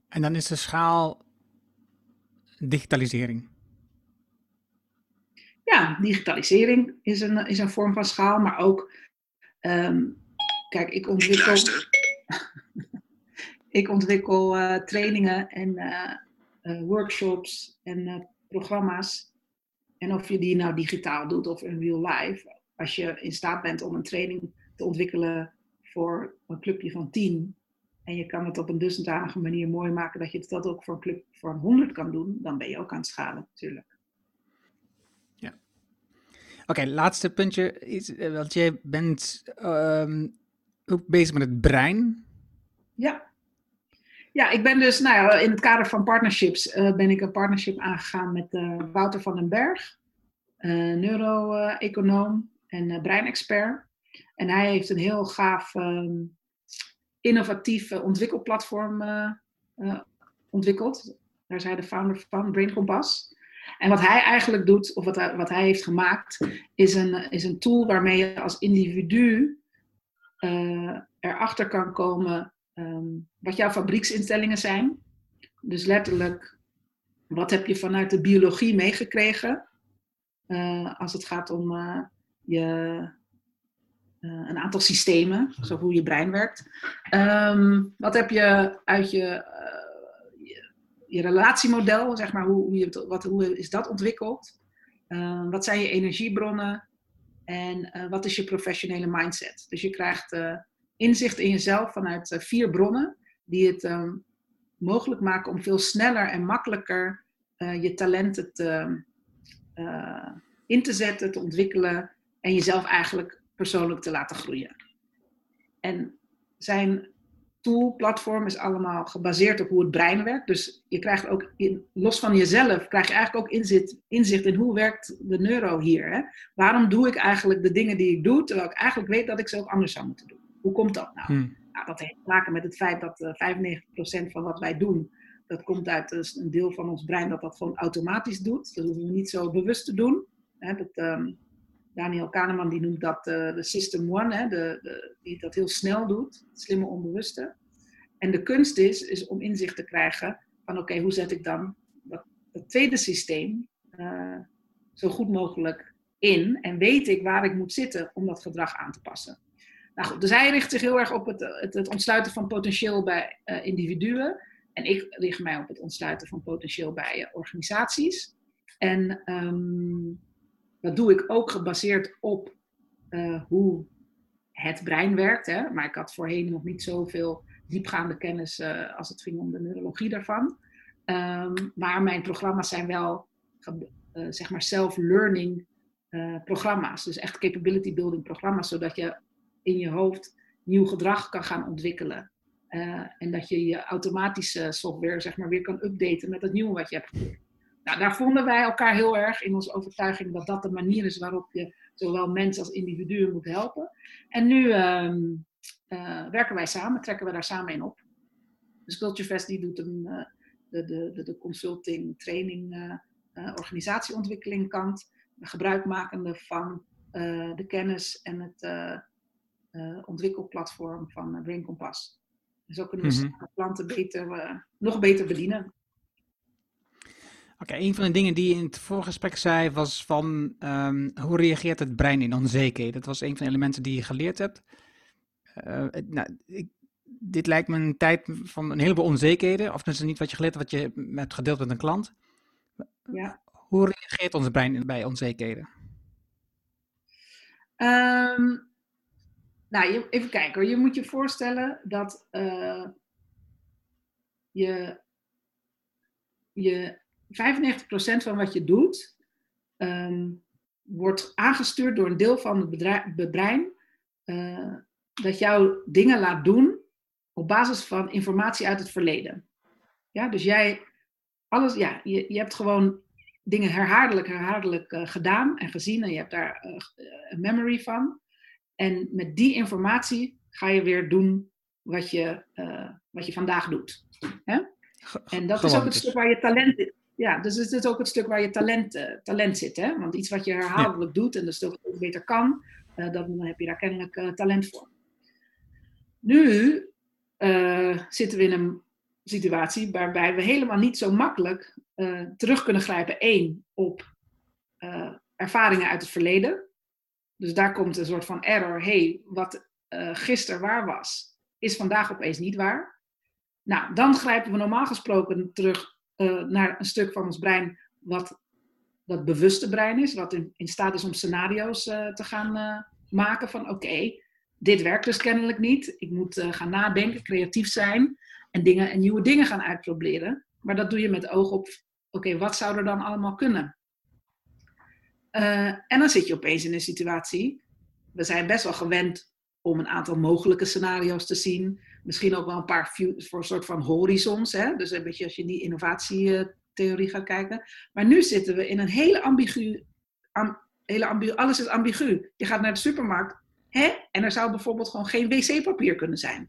En dan is de schaal digitalisering. Ja, digitalisering is een, is een vorm van schaal, maar ook, um, kijk, ik ontwikkel, ik, [LAUGHS] ik ontwikkel uh, trainingen en uh, uh, workshops en programma's. En of je die nou digitaal doet of in real life, als je in staat bent om een training te ontwikkelen voor een clubje van 10 en je kan het op een dusdanige manier mooi maken dat je dat ook voor een club van 100 kan doen, dan ben je ook aan het schalen natuurlijk. Oké, laatste puntje. Is, want jij bent um, ook bezig met het brein. Ja. Ja, ik ben dus, nou ja, in het kader van partnerships uh, ben ik een partnership aangegaan met uh, Wouter van den Berg, uh, neuro-econoom en breinexpert. En hij heeft een heel gaaf, um, innovatief ontwikkelplatform ontwikkeld. Daar is hij de founder van, Brain Compass. En wat hij eigenlijk doet, of wat hij, wat hij heeft gemaakt, is een, is een tool waarmee je als individu uh, erachter kan komen um, wat jouw fabrieksinstellingen zijn. Dus letterlijk, wat heb je vanuit de biologie meegekregen uh, als het gaat om uh, je, een aantal systemen, zo hoe je brein werkt. Um, wat heb je uit je je relatiemodel, zeg maar, hoe, je, wat, hoe is dat ontwikkeld? Uh, wat zijn je energiebronnen? En uh, wat is je professionele mindset? Dus je krijgt uh, inzicht in jezelf vanuit vier bronnen die het um, mogelijk maken om veel sneller en makkelijker je talenten te, in te zetten, te ontwikkelen en jezelf eigenlijk persoonlijk te laten groeien. En zijn tool, platform is allemaal gebaseerd op hoe het brein werkt. Dus je krijgt ook, in, los van jezelf, krijg je eigenlijk ook inzicht, inzicht in hoe werkt de neuro hier. Hè? Waarom doe ik eigenlijk de dingen die ik doe, terwijl ik eigenlijk weet dat ik ze ook anders zou moeten doen? Hoe komt dat nou? Hmm. nou dat heeft te maken met het feit dat uh, 95% van wat wij doen, dat komt uit dus een deel van ons brein dat dat gewoon automatisch doet. Dat hoeven we niet zo bewust te doen. Hè? Dat, um, Daniel Kahneman die noemt dat uh, de System One, hè, de, de, die dat heel snel doet, slimme onbewuste. En de kunst is, is om inzicht te krijgen van oké, hoe zet ik dan dat, tweede systeem uh, zo goed mogelijk in en weet ik waar ik moet zitten om dat gedrag aan te passen. Nou goed, dus hij richt zich heel erg op het, het, het ontsluiten van potentieel bij uh, individuen. En ik richt mij op het ontsluiten van potentieel bij organisaties. En um, dat doe ik ook gebaseerd op uh, hoe het brein werkt. Hè? Maar ik had voorheen nog niet zoveel diepgaande kennis uh, als het ging om de neurologie daarvan. Um, maar mijn programma's zijn wel uh, zeg maar self-learning programma's. Dus echt capability building programma's, zodat je in je hoofd nieuw gedrag kan gaan ontwikkelen. en dat je je automatische software zeg maar weer kan updaten met het nieuwe wat je hebt geleerd. Nou, daar vonden wij elkaar heel erg in onze overtuiging dat dat de manier is waarop je zowel mensen als individuen moet helpen. En nu um, uh, werken wij samen, trekken we daar samen in op. Dus Culture Fest die doet een, uh, de, de, de, de consulting, training, uh, organisatieontwikkeling kant. Gebruikmakende van de kennis en het ontwikkelplatform van Brain Compass. Dus zo kunnen we mm klanten beter, nog beter bedienen. Oké, een van de dingen die je in het vorige gesprek zei was van um, hoe reageert het brein in onzekerheid? Dat was een van de elementen die je geleerd hebt. Uh, nou, ik, dit lijkt me een tijd van een heleboel onzekerheden, of is niet wat je geleerd hebt, wat je hebt gedeeld met een klant. Ja. Hoe reageert ons brein bij onzekerheden? Um, nou, even kijken hoor. Je moet je voorstellen dat uh, je, je 95% van wat je doet, um, wordt aangestuurd door een deel van het bedrijf, brein uh, dat jou dingen laat doen op basis van informatie uit het verleden. Ja, dus jij, alles, ja, je, je hebt gewoon dingen herhaaldelijk, herhaaldelijk uh, gedaan en gezien en je hebt daar uh, een memory van. En met die informatie ga je weer doen wat je, wat je vandaag doet. Hè? En dat is ook het stuk waar je talent ja, dus het is ook het stuk waar je talent, talent zit. Hè? Want iets wat je herhaaldelijk doet en dus dat beter kan, dan heb je daar kennelijk talent voor. Nu zitten we in een situatie waarbij we helemaal niet zo makkelijk terug kunnen grijpen. één, op ervaringen uit het verleden. Dus daar komt een soort van error. hey, wat gisteren waar was, is vandaag opeens niet waar. Nou, dan grijpen we normaal gesproken terug naar een stuk van ons brein wat dat bewuste brein is, wat in, staat is om scenario's te gaan maken van oké, dit werkt dus kennelijk niet. Ik moet gaan nadenken, creatief zijn en, dingen, en nieuwe dingen gaan uitproberen. Maar dat doe je met oog op, oké, wat zou er dan allemaal kunnen? En dan zit je opeens in een situatie, we zijn best wel gewend om een aantal mogelijke scenario's te zien. Misschien ook wel een paar voor een soort van horizons. Hè? Dus een beetje als je in die innovatietheorie gaat kijken. Maar nu zitten we in een hele ambigu, am, hele ambigu, alles is ambigu. Je gaat naar de supermarkt, Hè? En er zou bijvoorbeeld gewoon geen wc-papier kunnen zijn.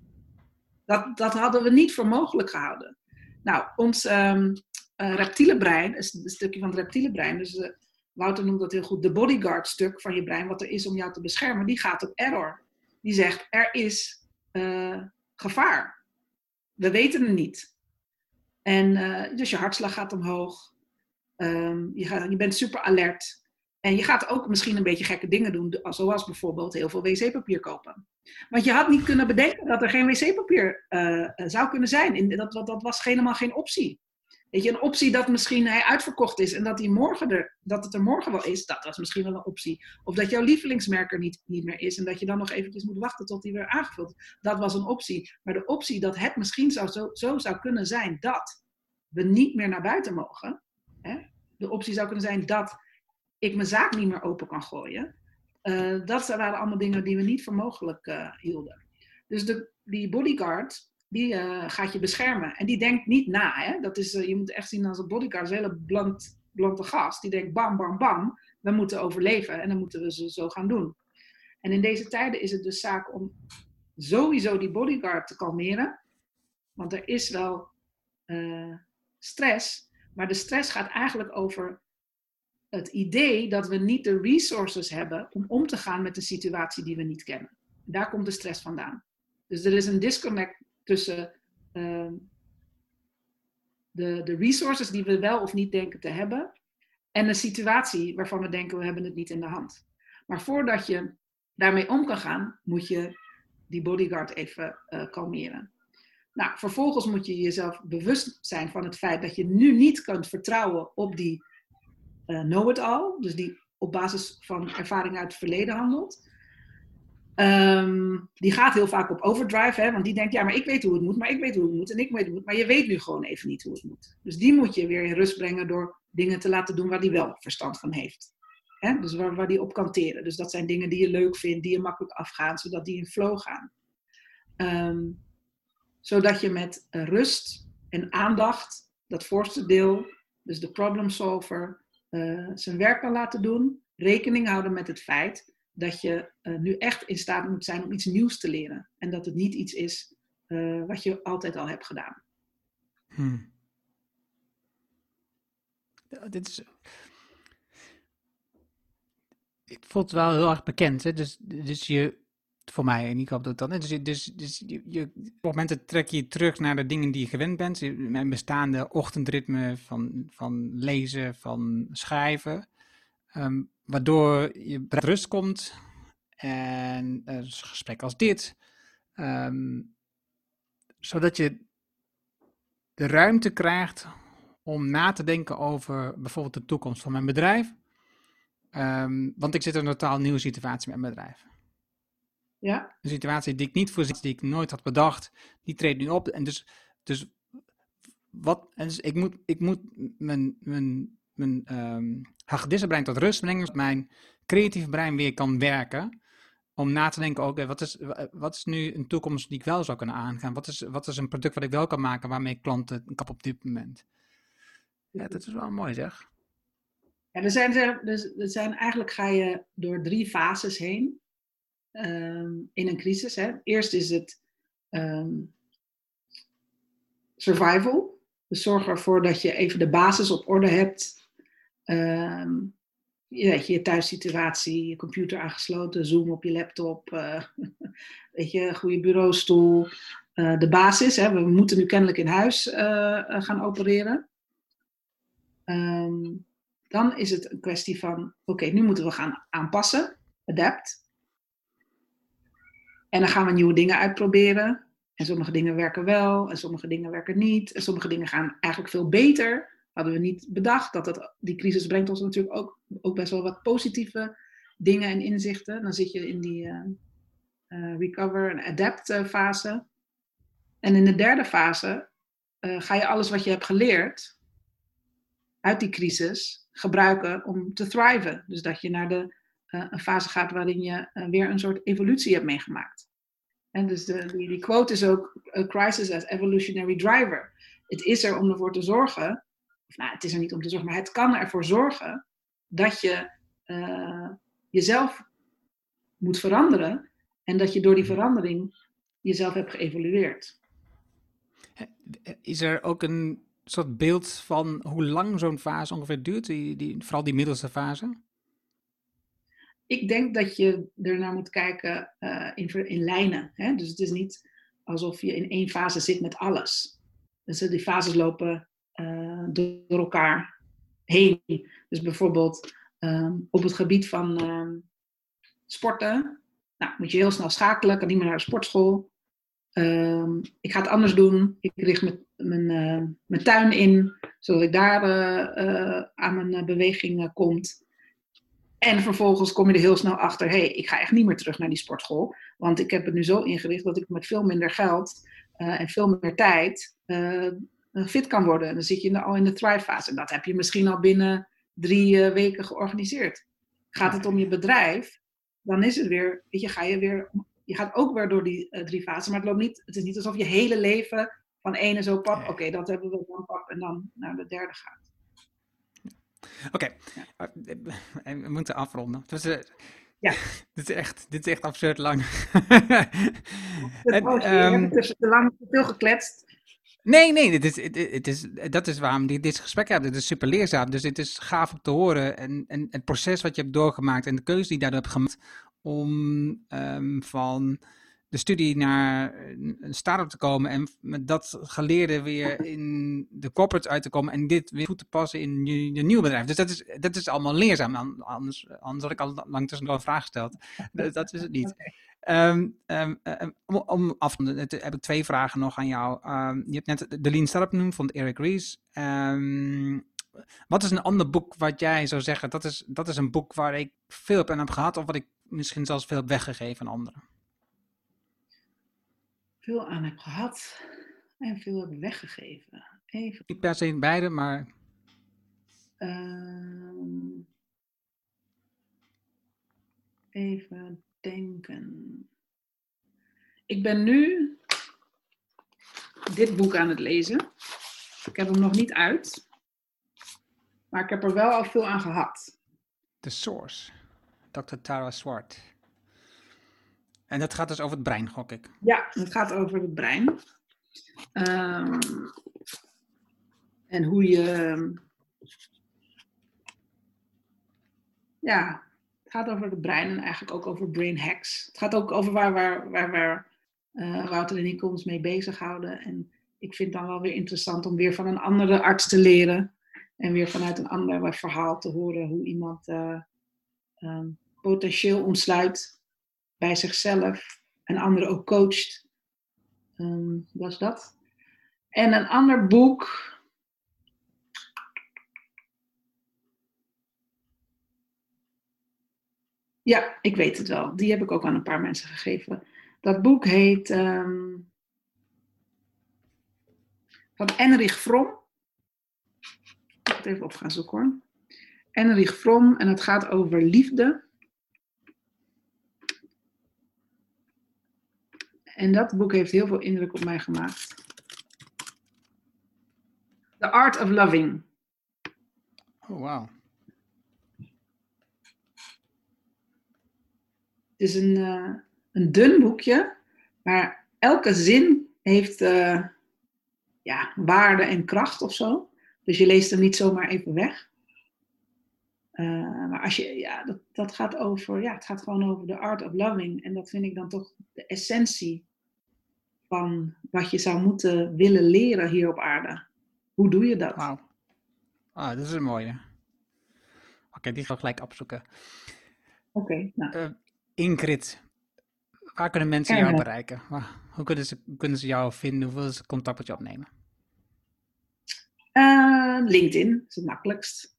Dat, dat hadden we niet voor mogelijk gehouden. Nou, ons um, uh, reptiele brein, is een stukje van het reptiele brein, dus uh, Wouter noemt dat heel goed, de bodyguard stuk van je brein, wat er is om jou te beschermen, die gaat op error. Die zegt, er is uh, gevaar. We weten het niet. En dus je hartslag gaat omhoog. Um, je, gaat, je bent super alert. En je gaat ook misschien een beetje gekke dingen doen, zoals bijvoorbeeld heel veel wc-papier kopen. Want je had niet kunnen bedenken dat er geen wc-papier uh, zou kunnen zijn. Dat, dat, dat was helemaal geen optie. Een optie dat misschien hij uitverkocht is en dat, morgen er, dat het er morgen wel is, dat was misschien wel een optie. Of dat jouw lievelingsmerker niet, niet meer is en dat je dan nog eventjes moet wachten tot die weer aangevuld Dat was een optie. Maar de optie dat het misschien zou, zo, zo zou kunnen zijn dat we niet meer naar buiten mogen. Hè? De optie zou kunnen zijn dat ik mijn zaak niet meer open kan gooien. Uh, dat waren allemaal dingen die we niet voor mogelijk uh, hielden. Dus de, die bodyguard, die uh, gaat je beschermen. En die denkt niet na. Hè? Dat is, je moet echt zien als een bodyguard, een hele bland, blante gast. Die denkt bam, bam, bam. We moeten overleven en dan moeten we ze zo gaan doen. En in deze tijden is het dus zaak om sowieso die bodyguard te kalmeren. Want er is wel stress. Maar de stress gaat eigenlijk over het idee dat we niet de resources hebben om om te gaan met een situatie die we niet kennen. Daar komt de stress vandaan. Dus er is een disconnect tussen uh, de, de resources die we wel of niet denken te hebben en de situatie waarvan we denken we hebben het niet in de hand. Maar voordat je daarmee om kan gaan, moet je die bodyguard even uh, kalmeren. Nou, vervolgens moet je jezelf bewust zijn van het feit dat je nu niet kunt vertrouwen op die uh, know-it-all, dus die op basis van ervaring uit het verleden handelt. Um, die gaat heel vaak op overdrive, hè, want die denkt, ja, maar ik weet hoe het moet, maar ik weet hoe het moet en ik weet hoe het moet, maar je weet nu gewoon even niet hoe het moet. Dus die moet je weer in rust brengen door dingen te laten doen waar die wel verstand van heeft. Hè? Dus waar, waar die op kan teren. Dus dat zijn dingen die je leuk vindt, die je makkelijk afgaan, zodat die in flow gaan. Um, zodat je met rust en aandacht, dat voorste deel, dus de problem solver, uh, zijn werk kan laten doen. Rekening houden met het feit dat je uh, nu echt in staat moet zijn om iets nieuws te leren. En dat het niet iets is uh, wat je altijd al hebt gedaan. Hmm. dit is. Het voelt wel heel erg bekend, hè? Dus, dus je, voor mij, en ik hoop dat dat. Dus, dus, dus je, op momenten trek je terug naar de dingen die je gewend bent. Mijn bestaande ochtendritme van, van lezen, van schrijven. ehm, waardoor je bij rust komt. En eh, een gesprek als dit. ehm, zodat je de ruimte krijgt om na te denken over bijvoorbeeld de toekomst van mijn bedrijf. Ehm, want ik zit in een totaal nieuwe situatie met mijn bedrijf. Ja, Een situatie die ik niet voorzien, die ik nooit had bedacht, die treedt nu op. En dus, dus wat, en dus ik moet, ik moet mijn, mijn, mijn ehm hagedissenbrein brein tot rust brengen, zodat mijn creatieve brein weer kan werken. Om na te denken, wat, is, wa- wat is nu een toekomst die ik wel zou kunnen aangaan? Wat is, wat is een product wat ik wel kan maken waarmee ik klanten kap op dit moment? Ja, dat is wel mooi zeg. Ja, er zijn, er zijn, eigenlijk ga je door drie fases heen ehm, in een crisis. Hè. Eerst is het ehm, survival. Dus zorg ervoor dat je even de basis op orde hebt. Ehm, je, weet je, je thuissituatie, je computer aangesloten, Zoom op je laptop, eh, [LAUGHS] weet je, goede bureaustoel. Eh, de basis, hè. we moeten nu kennelijk in huis eh, gaan opereren. Ehm, dan is het een kwestie van, oké, nu moeten we gaan aanpassen, adapt. En dan gaan we nieuwe dingen uitproberen. En sommige dingen werken wel, en sommige dingen werken niet. En sommige dingen gaan eigenlijk veel beter. Hadden we niet bedacht dat het, die crisis brengt ons natuurlijk ook, ook best wel wat positieve dingen en inzichten. Dan zit je in die eh, eh, recover en adapt eh, fase. En in de derde fase ga je alles wat je hebt geleerd uit die crisis gebruiken om te thriven. Dus dat je naar de, een fase gaat waarin je weer een soort evolutie hebt meegemaakt. En dus de, die, die quote is ook: A crisis as evolutionary driver. Het is er om ervoor te zorgen, of nou, het is er niet om te zorgen, maar het kan ervoor zorgen dat je eh, jezelf moet veranderen en dat je door die verandering jezelf hebt geëvolueerd. Is er ook een soort beeld van hoe lang zo'n fase ongeveer duurt? Die, die, vooral die middelste fase? ik denk dat je ernaar moet kijken uh, in, in, lijnen. Hè? Dus het is niet alsof je in één fase zit met alles. Dus die fases lopen uh, door elkaar heen. Dus bijvoorbeeld um, op het gebied van um, sporten. Nou, moet je heel snel schakelen, kan niet meer naar de sportschool. Um, ik ga het anders doen. Ik richt mijn, mijn, uh, mijn tuin in, zodat ik daar uh, aan mijn beweging komt. En vervolgens kom je er heel snel achter, hé, hey, ik ga echt niet meer terug naar die sportschool. Want ik heb het nu zo ingericht dat ik met veel minder geld en veel meer tijd fit kan worden. En dan zit je in de, al in de thrive-fase. En dat heb je misschien al binnen drie uh, weken georganiseerd. Gaat het om je bedrijf, dan is het weer, weet je, ga je weer, je gaat ook weer door die drie fasen. Maar het, loopt niet, het is niet alsof je hele leven van ene zo pap, oké, okay, dat hebben we dan pap en dan naar de derde gaat. Oké, okay. ja. we moeten afronden. Dus, uh, ja. [LAUGHS] dit, is echt, dit is echt absurd lang. [LAUGHS] en, um, te lang te veel gekletst. Nee, nee, dit is, het, het is, dat is waarom dit, dit gesprek hebben. Het is super leerzaam. Dus het is gaaf om te horen. En, en het proces wat je hebt doorgemaakt en de keuze die je daardoor hebt gemaakt om um, van de studie naar een start-up te komen en met dat geleerde weer in de corporate uit te komen en dit weer goed te passen in je, je nieuwe bedrijf. Dus dat is, dat is allemaal leerzaam. Anders, anders had ik al lang tussendoor een vraag gesteld. Dat, dat is het niet. [LAUGHS] Um, um, um, om, af te heb ik twee vragen nog aan jou. je hebt net de Lean Startup genoemd van Eric Ries. wat is een ander boek wat jij zou zeggen, dat is, dat is een boek waar ik veel op aan heb gehad of wat ik misschien zelfs veel heb weggegeven aan anderen? veel aan heb gehad en veel heb weggegeven. Even. Niet per se in beide, maar. Even denken. Ik ben nu dit boek aan het lezen. Ik heb hem nog niet uit, maar ik heb er wel al veel aan gehad. The Source, Dr. Tara Swart. En dat gaat dus over het brein, gok ik. Ja, het gaat over het brein. Um, en hoe je ja, gaat over het brein en eigenlijk ook over brain hacks. Het gaat ook over waar, waar, waar, waar uh, Wouter en ik ons mee bezighouden. En ik vind het dan wel weer interessant om weer van een andere arts te leren. En weer vanuit een ander verhaal te horen hoe iemand uh, potentieel ontsluit bij zichzelf en anderen ook coacht. Um, was dat. En een ander boek. Ja, ik weet het wel. Die heb ik ook aan een paar mensen gegeven. Dat boek heet um, van Enrich Fromm. Ik het even op gaan zoeken hoor. Enrich Fromm en het gaat over liefde. En dat boek heeft heel veel indruk op mij gemaakt. The Art of Loving. Oh, wow. Is een, uh, een dun boekje, maar elke zin heeft uh, ja, waarde en kracht of zo. Dus je leest hem niet zomaar even weg. Uh, maar als je, ja, dat, dat gaat over, ja, het gaat gewoon over de art of loving. En dat vind ik dan toch de essentie van wat je zou moeten willen leren hier op aarde. Hoe doe je dat? Wauw. Ah, dat is een mooie. Oké, okay, die ga ik gelijk opzoeken. Oké, okay, nou. Uh, Ingrid, waar kunnen mensen jou bereiken? Hoe kunnen ze, kunnen ze jou vinden? Hoe willen ze contact met je opnemen? Uh, LinkedIn is het makkelijkst.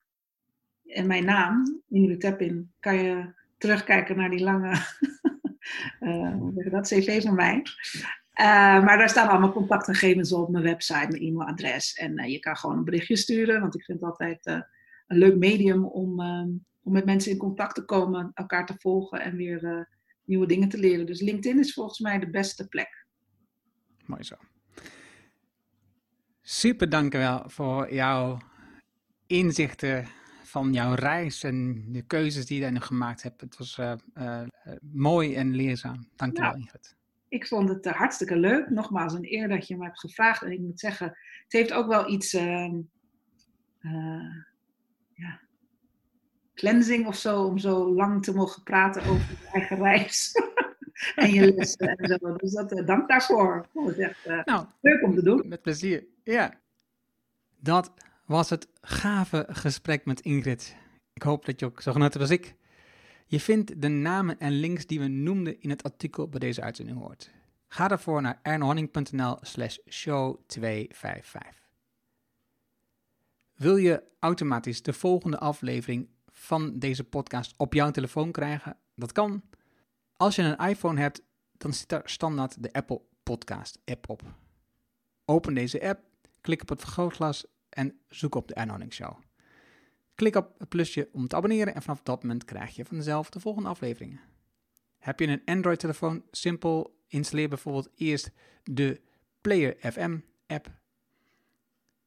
En mijn naam, Ingrid Teppin, kan je terugkijken naar die lange [LAUGHS] uh, dat, cv van mij. Uh, maar daar staan allemaal contactgegevens op, mijn website, mijn e-mailadres. En je kan gewoon een berichtje sturen, want ik vind het altijd een leuk medium om, om met mensen in contact te komen, elkaar te volgen en weer nieuwe dingen te leren. Dus LinkedIn is volgens mij de beste plek. Mooi zo. Super dankjewel voor jouw inzichten van jouw reis en de keuzes die je daar gemaakt hebt. Het was mooi en leerzaam. Dankjewel ja. Ingrid ik vond het hartstikke leuk. Nogmaals, een eer dat je me hebt gevraagd. En ik moet zeggen, het heeft ook wel iets. Uh, ja, cleansing of zo. Om zo lang te mogen praten over je eigen reis. [LAUGHS] en je lessen en zo. Dus dat, uh, dank daarvoor. Het is echt nou, leuk om te doen. Met plezier. Ja. Dat was het gave gesprek met Ingrid. Ik hoop dat je ook zo genoten als ik. Je vindt de namen en links die we noemden in het artikel bij deze uitzending hoort. Ga daarvoor naar ernhonning.nl slash show 255. Wil je automatisch de volgende aflevering van deze podcast op jouw telefoon krijgen? Dat kan. Als je een iPhone hebt, dan zit daar standaard de Apple Podcast app op. Open deze app, klik op het vergrootglas en zoek op de Ernhonning Show. Klik op het plusje om te abonneren en vanaf dat moment krijg je vanzelf de volgende afleveringen. Heb je een Android-telefoon? Simpel, installeer bijvoorbeeld eerst de Player FM app.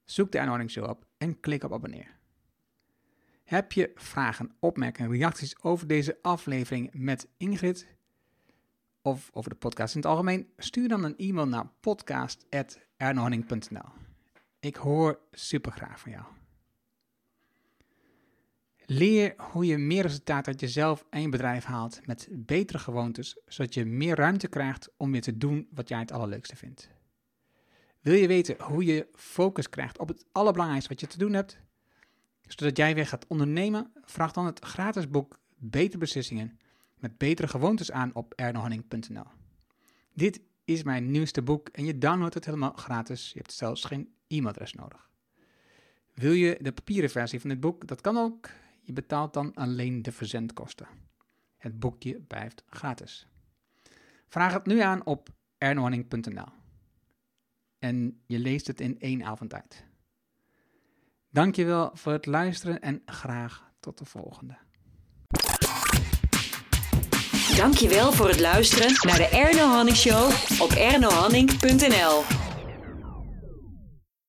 Zoek de aanhoudingsshow op en klik op abonneer. Heb je vragen, opmerkingen, reacties over deze aflevering met Ingrid of over de podcast in het algemeen? Stuur dan een e-mail naar podcast.ernhorning.nl. Ik hoor super graag van jou. Leer hoe je meer resultaat uit jezelf en je bedrijf haalt met betere gewoontes, zodat je meer ruimte krijgt om weer te doen wat jij het allerleukste vindt. Wil je weten hoe je focus krijgt op het allerbelangrijkste wat je te doen hebt, zodat jij weer gaat ondernemen? Vraag dan het gratis boek Betere Beslissingen met betere gewoontes aan op ernohanning.nl. Dit is mijn nieuwste boek en je downloadt het helemaal gratis. Je hebt zelfs geen e-mailadres nodig. Wil je de papieren versie van dit boek? Dat kan ook. Je betaalt dan alleen de verzendkosten. Het boekje blijft gratis. Vraag het nu aan op ernohanning.nl. En je leest het in één avond uit. Dankjewel voor het luisteren en graag tot de volgende. Dankjewel voor het luisteren naar de Erno Hanning Show op ernohanning.nl.